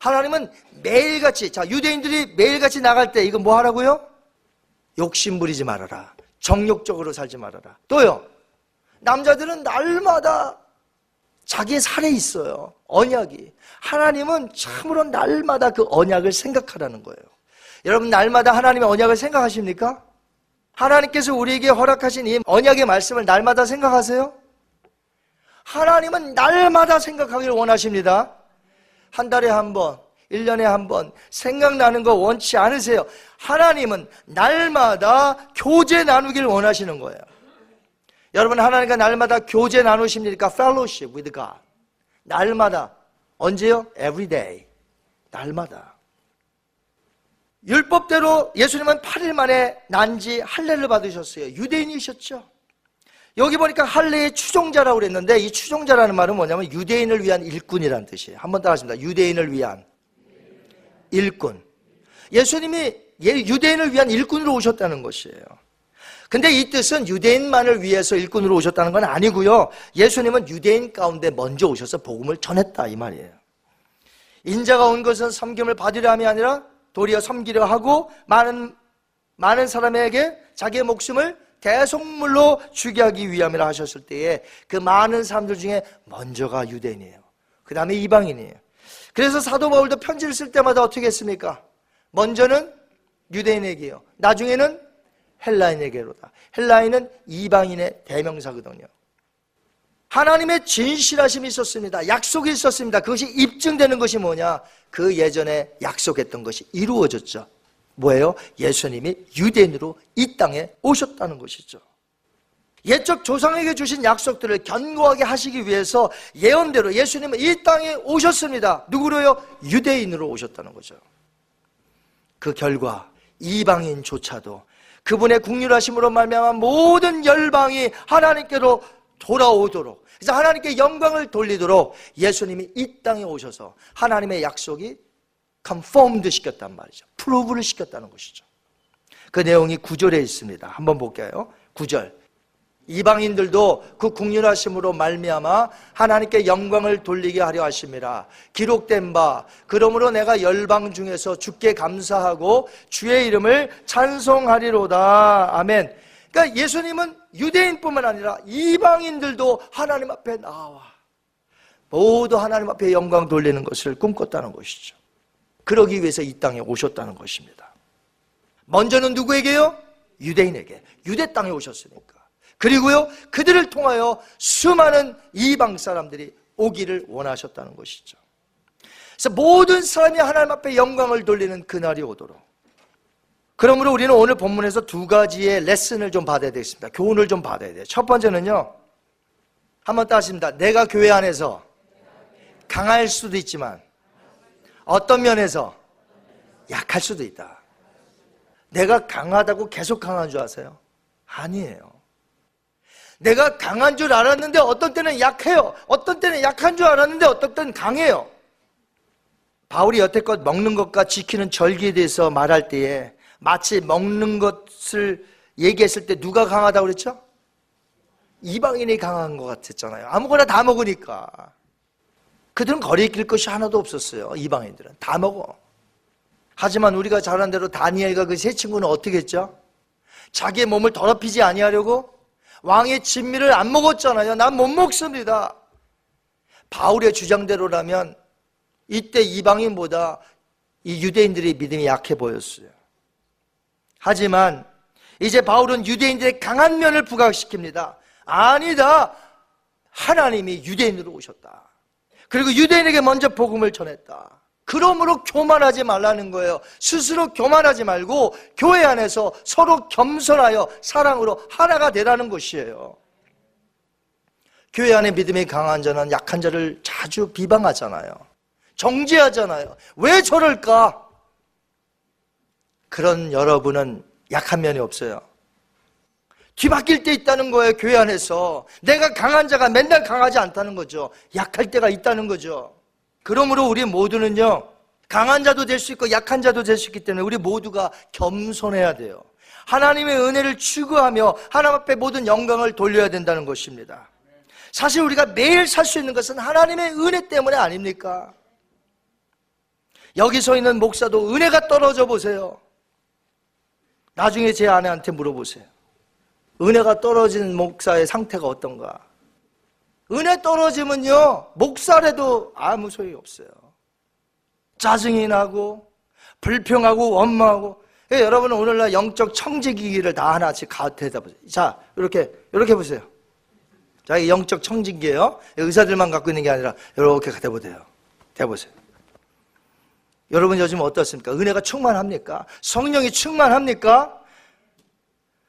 하나님은 매일같이, 자, 유대인들이 매일같이 나갈 때 이거 뭐 하라고요? 욕심 부리지 말아라. 정욕적으로 살지 말아라. 또요, 남자들은 날마다 자기의 살에 있어요. 언약이. 하나님은 참으로 날마다 그 언약을 생각하라는 거예요. 여러분, 날마다 하나님의 언약을 생각하십니까? 하나님께서 우리에게 허락하신 이 언약의 말씀을 날마다 생각하세요? 하나님은 날마다 생각하기를 원하십니다. 한 달에 한 번, 1년에 한 번 생각나는 거 원치 않으세요. 하나님은 날마다 교제 나누기를 원하시는 거예요. 여러분 하나님과 날마다 교제 나누십니까? fellowship with God. 날마다 언제요? every day. 날마다. 율법대로 예수님은 8일 만에 난지 할례를 받으셨어요. 유대인이셨죠. 여기 보니까 할례의 추종자라고 그랬는데 이 추종자라는 말은 뭐냐면 유대인을 위한 일꾼이라는 뜻이에요. 한번더 하십니다. 유대인을 위한 일꾼. 예수님이 유대인을 위한 일꾼으로 오셨다는 것이에요. 근데 이 뜻은 유대인만을 위해서 일꾼으로 오셨다는 건 아니고요. 예수님은 유대인 가운데 먼저 오셔서 복음을 전했다 이 말이에요. 인자가 온 것은 섬김을 받으려 함이 아니라 도리어 섬기려 하고 많은 많은 사람에게 자기의 목숨을 대속물로 주게 하기 위함이라 하셨을 때에 그 많은 사람들 중에 먼저가 유대인이에요. 그 다음에 이방인이에요. 그래서 사도 바울도 편지를 쓸 때마다 어떻게 했습니까? 먼저는 유대인에게요. 나중에는 헬라인에게로다. 헬라인은 이방인의 대명사거든요. 하나님의 진실하심이 있었습니다. 약속이 있었습니다. 그것이 입증되는 것이 뭐냐? 그 예전에 약속했던 것이 이루어졌죠. 뭐예요? 예수님이 유대인으로 이 땅에 오셨다는 것이죠. 옛적 조상에게 주신 약속들을 견고하게 하시기 위해서 예언대로 예수님은 이 땅에 오셨습니다. 누구로요? 유대인으로 오셨다는 거죠. 그 결과 이방인조차도 그분의 국률하심으로 말미암아 모든 열방이 하나님께로 돌아오도록 그래서 하나님께 영광을 돌리도록 예수님이 이 땅에 오셔서 하나님의 약속이 conformed 시켰단 말이죠. 프로브를 시켰다는 것이죠. 그 내용이 구절에 있습니다. 한번 볼게요. 구절. 이방인들도 그 국률하심으로 말미암아 하나님께 영광을 돌리게 하려 하심이라. 기록된 바 그러므로 내가 열방 중에서 주께 감사하고 주의 이름을 찬송하리로다. 아멘. 그러니까 예수님은 유대인뿐만 아니라 이방인들도 하나님 앞에 나와. 모두 하나님 앞에 영광 돌리는 것을 꿈꿨다는 것이죠. 그러기 위해서 이 땅에 오셨다는 것입니다. 먼저는 누구에게요? 유대인에게. 유대 땅에 오셨으니까 그리고요, 그들을 통하여 수많은 이방 사람들이 오기를 원하셨다는 것이죠. 그래서 모든 사람이 하나님 앞에 영광을 돌리는 그날이 오도록. 그러므로 우리는 오늘 본문에서 두 가지의 레슨을 좀 받아야 되겠습니다. 교훈을 좀 받아야 돼요. 첫 번째는요, 한번 따십니다. 내가 교회 안에서 강할 수도 있지만, 어떤 면에서 약할 수도 있다. 내가 강하다고 계속 강한 줄 아세요? 아니에요. 내가 강한 줄 알았는데 어떤 때는 약해요. 어떤 때는 약한 줄 알았는데 어떤 때는 강해요. 바울이 여태껏 먹는 것과 지키는 절기에 대해서 말할 때에 마치 먹는 것을 얘기했을 때 누가 강하다고 그랬죠? 이방인이 강한 것 같았잖아요. 아무거나 다 먹으니까. 그들은 거리에 낄 것이 하나도 없었어요. 이방인들은. 다 먹어. 하지만 우리가 잘 아는 대로 다니엘과 그 세 친구는 어떻게 했죠? 자기의 몸을 더럽히지 아니하려고 왕의 진미를 안 먹었잖아요. 난 못 먹습니다. 바울의 주장대로라면 이때 이방인보다 이 유대인들의 믿음이 약해 보였어요. 하지만 이제 바울은 유대인들의 강한 면을 부각시킵니다. 아니다. 하나님이 유대인으로 오셨다. 그리고 유대인에게 먼저 복음을 전했다. 그러므로 교만하지 말라는 거예요. 스스로 교만하지 말고 교회 안에서 서로 겸손하여 사랑으로 하나가 되라는 것이에요. 교회 안에 믿음이 강한 자는 약한 자를 자주 비방하잖아요. 정죄하잖아요. 왜 저럴까? 그런 여러분은 약한 면이 없어요. 뒤바뀔 때 있다는 거예요, 교회 안에서. 내가 강한 자가 맨날 강하지 않다는 거죠. 약할 때가 있다는 거죠. 그러므로 우리 모두는요, 강한 자도 될 수 있고 약한 자도 될 수 있기 때문에 우리 모두가 겸손해야 돼요. 하나님의 은혜를 추구하며 하나님 앞에 모든 영광을 돌려야 된다는 것입니다. 사실 우리가 매일 살 수 있는 것은 하나님의 은혜 때문에 아닙니까? 여기 서 있는 목사도 은혜가 떨어져 보세요. 나중에 제 아내한테 물어보세요. 은혜가 떨어진 목사의 상태가 어떤가? 은혜 떨어지면요, 목사래도 아무 소용이 없어요. 짜증이 나고, 불평하고, 원망하고. 예, 여러분은 오늘날 영적 청지기기를 다 하나씩 가대다 보세요. 자, 이렇게, 이렇게 보세요. 자, 이 영적 청지기예요. 의사들만 갖고 있는 게 아니라, 이렇게 대보세요. 대보세요. 여러분 요즘 어떻습니까? 은혜가 충만합니까? 성령이 충만합니까?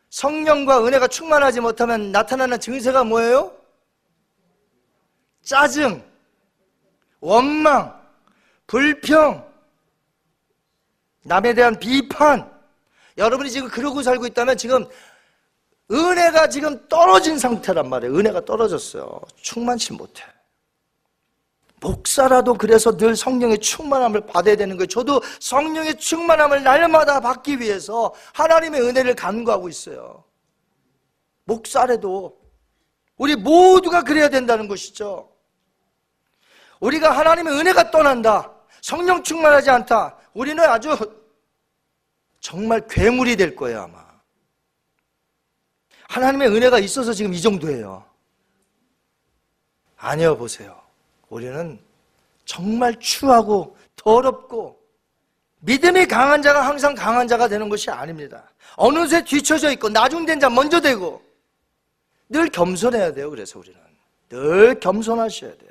성령과 은혜가 충만하지 못하면 나타나는 증세가 뭐예요? 짜증, 원망, 불평, 남에 대한 비판. 여러분이 지금 그러고 살고 있다면 지금 은혜가 지금 떨어진 상태란 말이에요. 은혜가 떨어졌어요. 충만치 못해. 목사라도 그래서 늘 성령의 충만함을 받아야 되는 거예요. 저도 성령의 충만함을 날마다 받기 위해서 하나님의 은혜를 간구하고 있어요. 목사라도 우리 모두가 그래야 된다는 것이죠. 우리가 하나님의 은혜가 떠난다. 성령 충만하지 않다. 우리는 아주 정말 괴물이 될 거예요, 아마. 하나님의 은혜가 있어서 지금 이 정도예요. 아니요, 보세요. 우리는 정말 추하고 더럽고 믿음이 강한 자가 항상 강한 자가 되는 것이 아닙니다. 어느새 뒤쳐져 있고 나중된 자 먼저 되고 늘 겸손해야 돼요. 그래서 우리는 늘 겸손하셔야 돼요.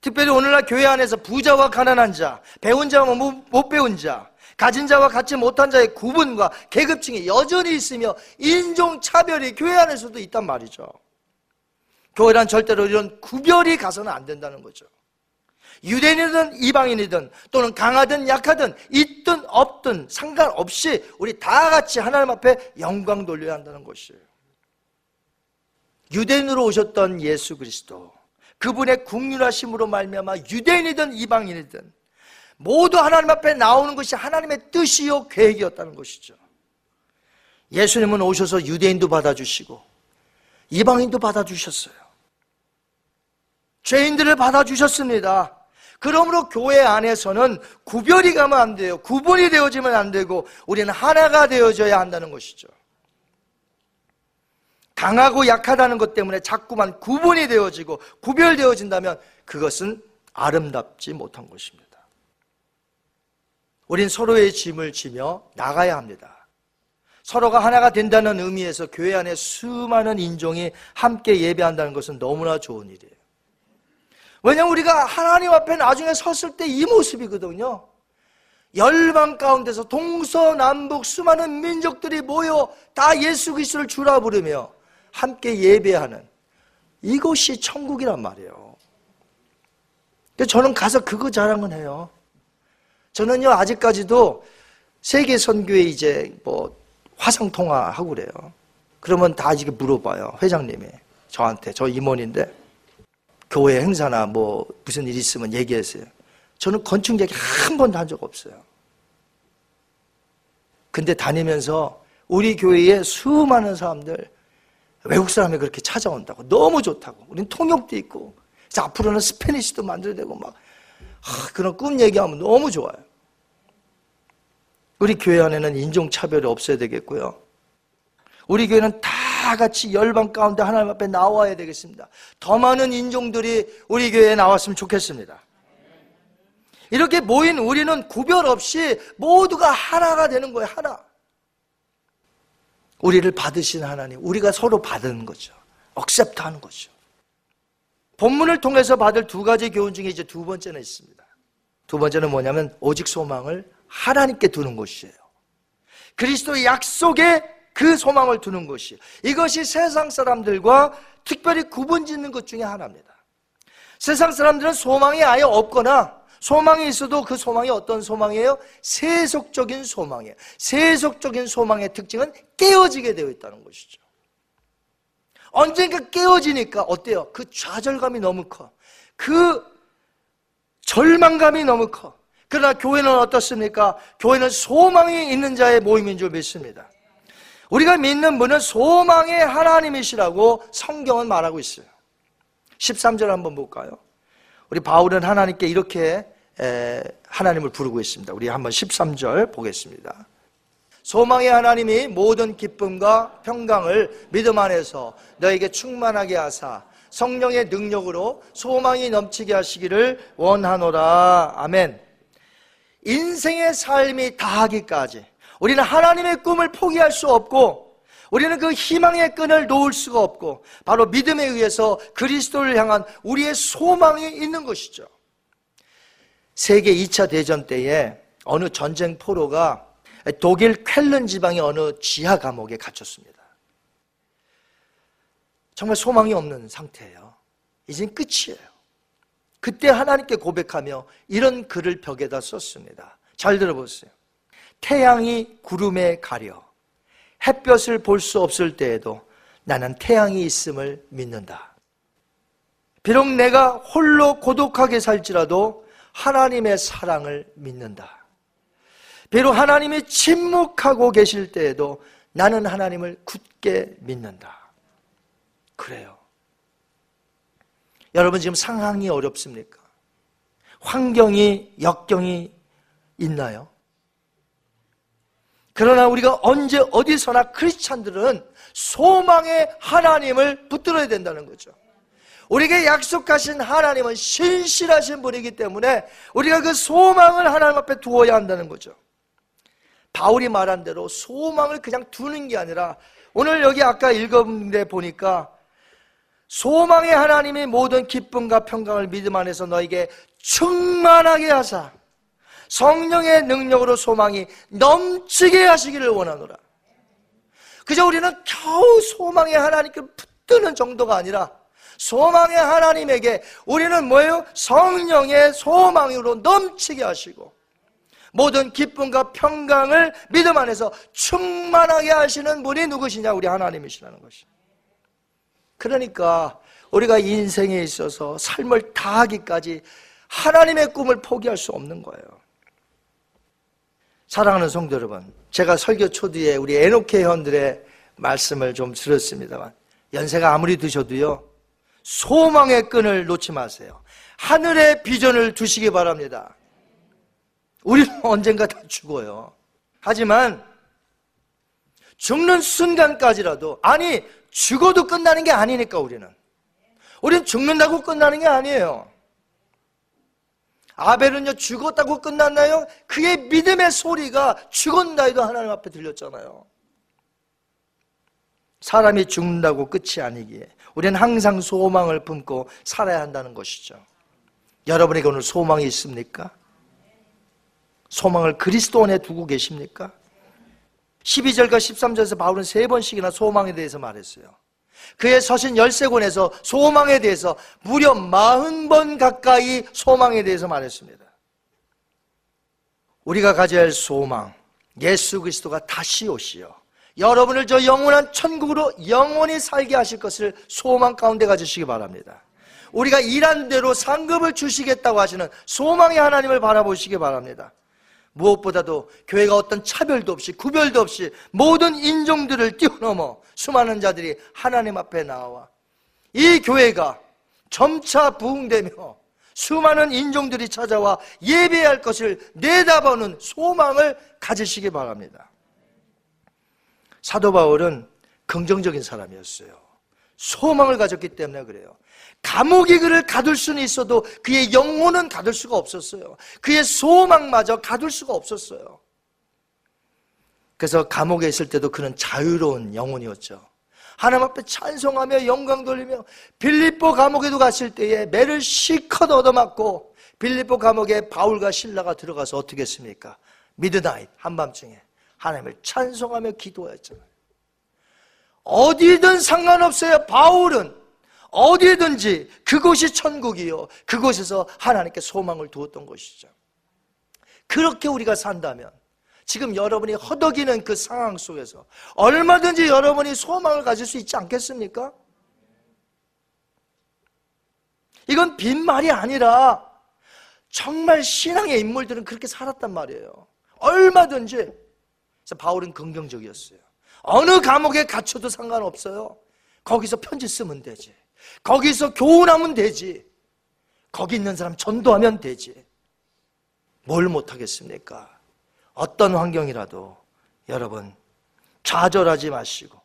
특별히 오늘날 교회 안에서 부자와 가난한 자, 배운 자와 못 배운 자, 가진 자와 갖지 못한 자의 구분과 계급층이 여전히 있으며 인종 차별이 교회 안에서도 있단 말이죠. 교회란 절대로 이런 구별이 가서는 안 된다는 거죠. 유대인이든 이방인이든 또는 강하든 약하든 있든 없든 상관없이 우리 다 같이 하나님 앞에 영광 돌려야 한다는 것이에요. 유대인으로 오셨던 예수 그리스도 그분의 국률하심으로 말미암아 유대인이든 이방인이든 모두 하나님 앞에 나오는 것이 하나님의 뜻이요 계획이었다는 것이죠. 예수님은 오셔서 유대인도 받아주시고 이방인도 받아주셨어요. 죄인들을 받아주셨습니다. 그러므로 교회 안에서는 구별이 가면 안 돼요. 구분이 되어지면 안 되고 우리는 하나가 되어져야 한다는 것이죠. 강하고 약하다는 것 때문에 자꾸만 구분이 되어지고 구별되어진다면 그것은 아름답지 못한 것입니다. 우린 서로의 짐을 지며 나가야 합니다. 서로가 하나가 된다는 의미에서 교회 안에 수많은 인종이 함께 예배한다는 것은 너무나 좋은 일이에요. 왜냐하면 우리가 하나님 앞에 나중에 섰을 때 이 모습이거든요. 열방 가운데서 동서남북 수많은 민족들이 모여 다 예수 그리스도를 주라 부르며 함께 예배하는 이것이 천국이란 말이에요. 저는 가서 그거 자랑은 해요. 저는요 아직까지도 세계 선교에 이제 뭐 화상 통화하고 그래요. 그러면 다 이게 물어봐요 회장님이 저한테 저 임원인데 교회 행사나 뭐 무슨 일 있으면 얘기했어요. 저는 건축 얘기 한 번도 한 적 없어요. 근데 다니면서 우리 교회에 수많은 사람들 외국 사람이 그렇게 찾아온다고 너무 좋다고 우린 통역도 있고 앞으로는 스페니시도 만들어야 되고 막 하, 그런 꿈 얘기하면 너무 좋아요. 우리 교회 안에는 인종차별이 없어야 되겠고요. 우리 교회는 다 같이 열방 가운데 하나님 앞에 나와야 되겠습니다. 더 많은 인종들이 우리 교회에 나왔으면 좋겠습니다. 이렇게 모인 우리는 구별 없이 모두가 하나가 되는 거예요, 하나. 우리를 받으신 하나님, 우리가 서로 받는 거죠. accept 하는 거죠. 본문을 통해서 받을 두 가지 교훈 중에 이제 두 번째는 있습니다. 두 번째는 뭐냐면 오직 소망을 하나님께 두는 것이에요. 그리스도의 약속에 그 소망을 두는 것이 이것이 세상 사람들과 특별히 구분 짓는 것 중에 하나입니다. 세상 사람들은 소망이 아예 없거나 소망이 있어도 그 소망이 어떤 소망이에요? 세속적인 소망이에요. 세속적인 소망의 특징은 깨어지게 되어 있다는 것이죠. 언젠가 깨어지니까 어때요? 그 좌절감이 너무 커. 그 절망감이 너무 커. 그러나 교회는 어떻습니까? 교회는 소망이 있는 자의 모임인 줄 믿습니다. 우리가 믿는 분은 소망의 하나님이시라고 성경은 말하고 있어요. 13절 한번 볼까요? 우리 바울은 하나님께 이렇게 하나님을 부르고 있습니다. 우리 한번 13절 보겠습니다. 소망의 하나님이 모든 기쁨과 평강을 믿음 안에서 너에게 충만하게 하사 성령의 능력으로 소망이 넘치게 하시기를 원하노라. 아멘. 인생의 삶이 다하기까지 우리는 하나님의 꿈을 포기할 수 없고 우리는 그 희망의 끈을 놓을 수가 없고 바로 믿음에 의해서 그리스도를 향한 우리의 소망이 있는 것이죠. 세계 2차 대전 때에 어느 전쟁 포로가 독일 쾰른 지방의 어느 지하 감옥에 갇혔습니다. 정말 소망이 없는 상태예요. 이젠 끝이에요. 그때 하나님께 고백하며 이런 글을 벽에다 썼습니다. 잘 들어보세요. 태양이 구름에 가려 햇볕을 볼 수 없을 때에도 나는 태양이 있음을 믿는다. 비록 내가 홀로 고독하게 살지라도 하나님의 사랑을 믿는다. 비록 하나님이 침묵하고 계실 때에도 나는 하나님을 굳게 믿는다. 그래요. 여러분 지금 상황이 어렵습니까? 환경이, 역경이 있나요? 그러나 우리가 언제 어디서나 크리스찬들은 소망의 하나님을 붙들어야 된다는 거죠. 우리에게 약속하신 하나님은 신실하신 분이기 때문에 우리가 그 소망을 하나님 앞에 두어야 한다는 거죠. 바울이 말한 대로 소망을 그냥 두는 게 아니라 오늘 여기 아까 읽었는데 보니까 소망의 하나님이 모든 기쁨과 평강을 믿음 안에서 너에게 충만하게 하사 성령의 능력으로 소망이 넘치게 하시기를 원하노라. 그저 우리는 겨우 소망의 하나님께 붙드는 정도가 아니라 소망의 하나님에게 우리는 뭐예요? 성령의 소망으로 넘치게 하시고 모든 기쁨과 평강을 믿음 안에서 충만하게 하시는 분이 누구시냐? 우리 하나님이시라는 것이. 그러니까 우리가 인생에 있어서 삶을 다하기까지 하나님의 꿈을 포기할 수 없는 거예요. 사랑하는 성도 여러분, 제가 설교 초두에 우리 에노케 회원들의 말씀을 좀 들었습니다만 연세가 아무리 드셔도요 소망의 끈을 놓지 마세요. 하늘의 비전을 두시기 바랍니다. 우리는 언젠가 다 죽어요. 하지만 죽는 순간까지라도 아니 죽어도 끝나는 게 아니니까 우리는 우리는 죽는다고 끝나는 게 아니에요. 아벨은요 죽었다고 끝났나요? 그의 믿음의 소리가 죽었나 해도 하나님 앞에 들렸잖아요. 사람이 죽는다고 끝이 아니기에 우리는 항상 소망을 품고 살아야 한다는 것이죠. 여러분에게 오늘 소망이 있습니까? 소망을 그리스도 안에 두고 계십니까? 12절과 13절에서 바울은 세 번씩이나 소망에 대해서 말했어요. 그의 서신 열세권에서 소망에 대해서 무려 40번 가까이 소망에 대해서 말했습니다. 우리가 가져야 할 소망, 예수 그리스도가 다시 오시어 여러분을 저 영원한 천국으로 영원히 살게 하실 것을 소망 가운데 가지시기 바랍니다. 우리가 일한 대로 상급을 주시겠다고 하시는 소망의 하나님을 바라보시기 바랍니다. 무엇보다도 교회가 어떤 차별도 없이 구별도 없이 모든 인종들을 뛰어넘어 수많은 자들이 하나님 앞에 나와 이 교회가 점차 부흥되며 수많은 인종들이 찾아와 예배할 것을 내다보는 소망을 가지시기 바랍니다. 사도 바울은 긍정적인 사람이었어요. 소망을 가졌기 때문에 그래요. 감옥이 그를 가둘 수는 있어도 그의 영혼은 가둘 수가 없었어요. 그의 소망마저 가둘 수가 없었어요. 그래서 감옥에 있을 때도 그는 자유로운 영혼이었죠. 하나님 앞에 찬송하며 영광 돌리며 빌립보 감옥에도 갔을 때에 매를 실컷 얻어맞고 빌립보 감옥에 바울과 실라가 들어가서 어떻게 했습니까? midnight 한밤중에 하나님을 찬송하며 기도했잖아요. 어디든 상관없어요. 바울은 어디든지 그곳이 천국이요. 그곳에서 하나님께 소망을 두었던 것이죠. 그렇게 우리가 산다면 지금 여러분이 허덕이는 그 상황 속에서 얼마든지 여러분이 소망을 가질 수 있지 않겠습니까? 이건 빈말이 아니라 정말 신앙의 인물들은 그렇게 살았단 말이에요. 얼마든지. 그래서 바울은 긍정적이었어요. 어느 감옥에 갇혀도 상관없어요. 거기서 편지 쓰면 되지. 거기서 교훈하면 되지. 거기 있는 사람 전도하면 되지. 뭘 못하겠습니까? 어떤 환경이라도 여러분 좌절하지 마시고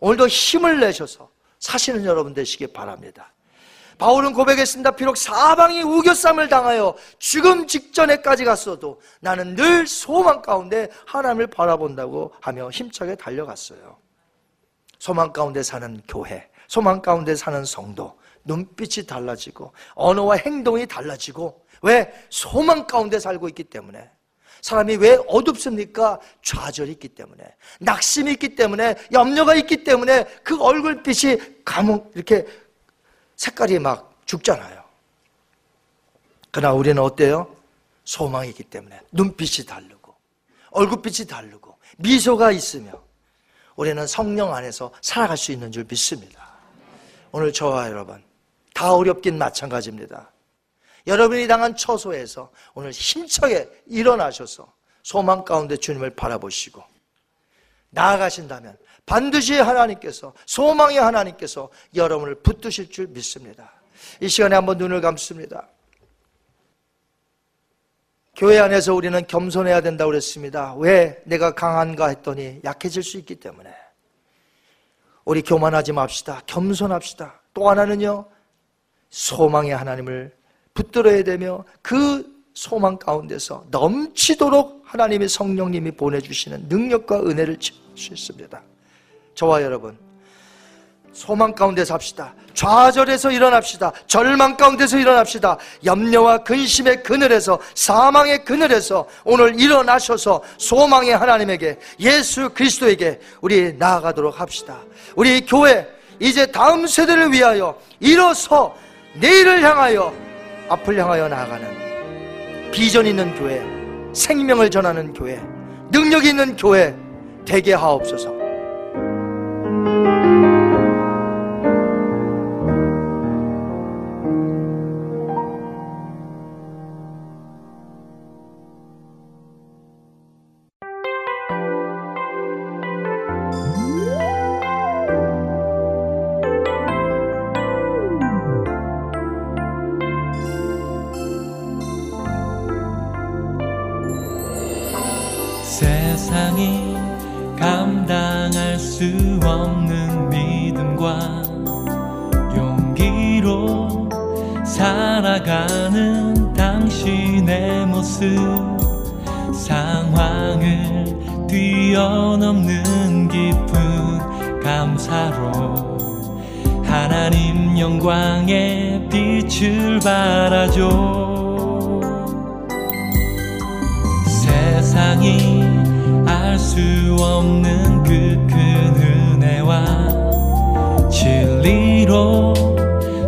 오늘도 힘을 내셔서 사시는 여러분 되시기 바랍니다. 바울은 고백했습니다. 비록 사방이 우겨쌈을 당하여 죽음 직전에까지 갔어도 나는 늘 소망 가운데 하나님을 바라본다고 하며 힘차게 달려갔어요. 소망 가운데 사는 교회, 소망 가운데 사는 성도, 눈빛이 달라지고 언어와 행동이 달라지고 왜 소망 가운데 살고 있기 때문에 사람이 왜 어둡습니까? 좌절이 있기 때문에 낙심이 있기 때문에 염려가 있기 때문에 그 얼굴빛이 감옥 이렇게 색깔이 막 죽잖아요. 그러나 우리는 어때요? 소망이 있기 때문에 눈빛이 다르고 얼굴빛이 다르고 미소가 있으며 우리는 성령 안에서 살아갈 수 있는 줄 믿습니다. 오늘 저와 여러분 다 어렵긴 마찬가지입니다. 여러분이 당한 처소에서 오늘 힘차게 일어나셔서 소망 가운데 주님을 바라보시고 나아가신다면 반드시 하나님께서 소망의 하나님께서 여러분을 붙드실 줄 믿습니다. 이 시간에 한번 눈을 감습니다. 교회 안에서 우리는 겸손해야 된다고 그랬습니다. 왜 내가 강한가 했더니 약해질 수 있기 때문에. 우리 교만하지 맙시다. 겸손합시다. 또 하나는요, 소망의 하나님을 붙들어야 되며 그 소망 가운데서 넘치도록 하나님의 성령님이 보내주시는 능력과 은혜를 채울 수 있습니다. 저와 여러분, 소망 가운데 삽시다. 좌절해서 일어납시다. 절망 가운데서 일어납시다. 염려와 근심의 그늘에서 사망의 그늘에서 오늘 일어나셔서 소망의 하나님에게 예수 그리스도에게 우리 나아가도록 합시다. 우리 교회 이제 다음 세대를 위하여 일어서 내일을 향하여 앞을 향하여 나아가는 비전 있는 교회, 생명을 전하는 교회, 능력 있는 교회 되게 하옵소서. 알 수 없는 그 큰 은혜와 진리로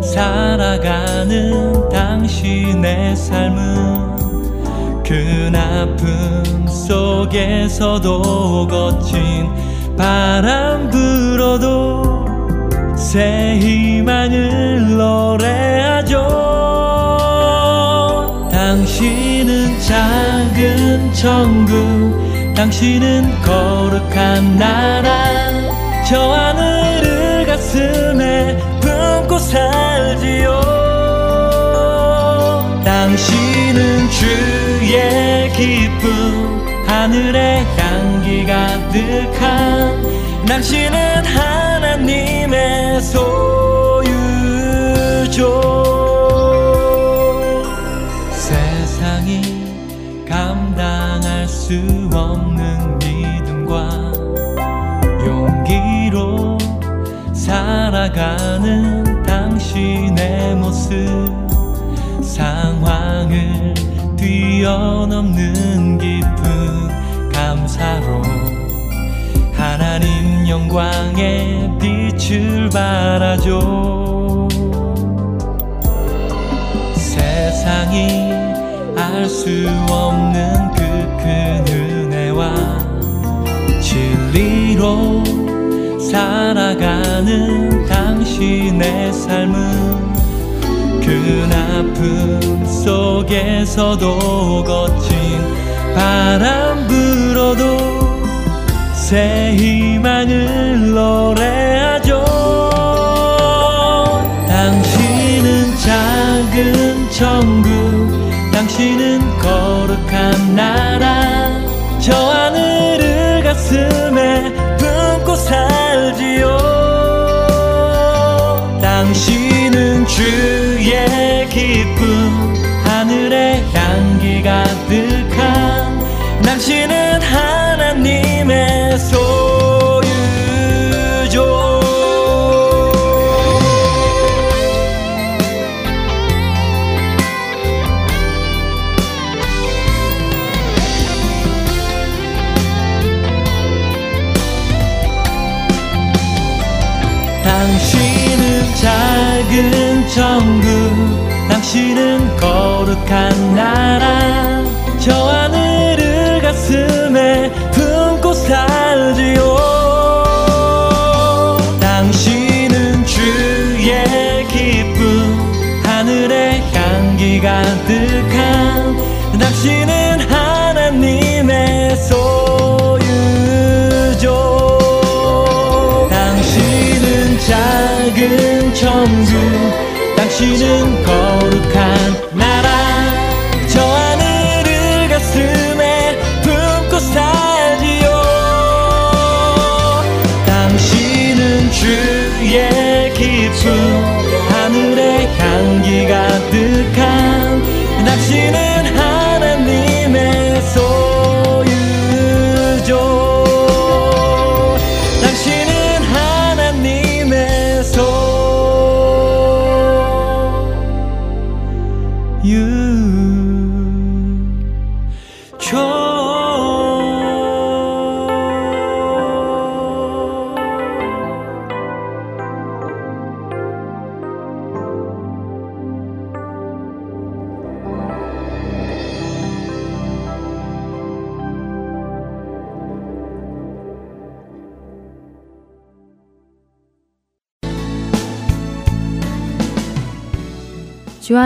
살아가는 당신의 삶은 그 아픔 속에서도 거친 바람 불어도 새 희망을 노래하죠. 당신은 작은 천국 당신은 거룩한 나라. 저 하늘을 가슴에 품고 살지요. 당신은 주의 기쁨 하늘의 향기 가득한 당신은 하나님의 소유죠 살아가는 당신의 모습 상황을 뛰어넘는 깊은 감사로 하나님 영광의 빛을 발하죠. 세상이 알 수 없는 그 큰 은혜와 진리로 살아가는 당신의 삶은 그 아픔 속에서도 거친 바람 불어도 새 희망을 노래하죠. 당신은 작은 천국 당신은 거룩한 나라. 저 하늘을 가슴에 살지요 당신은 주의 기쁨 하늘의 향기 가득한 당신 천국 당신은 거룩한 나라. 저 하늘을 가슴에 품고 살지요 당신은 거룩한 나라. 저 하늘을 가슴에 품고 살지요. 당신은 주의 기쁨 하늘의 향기 가득한 당신은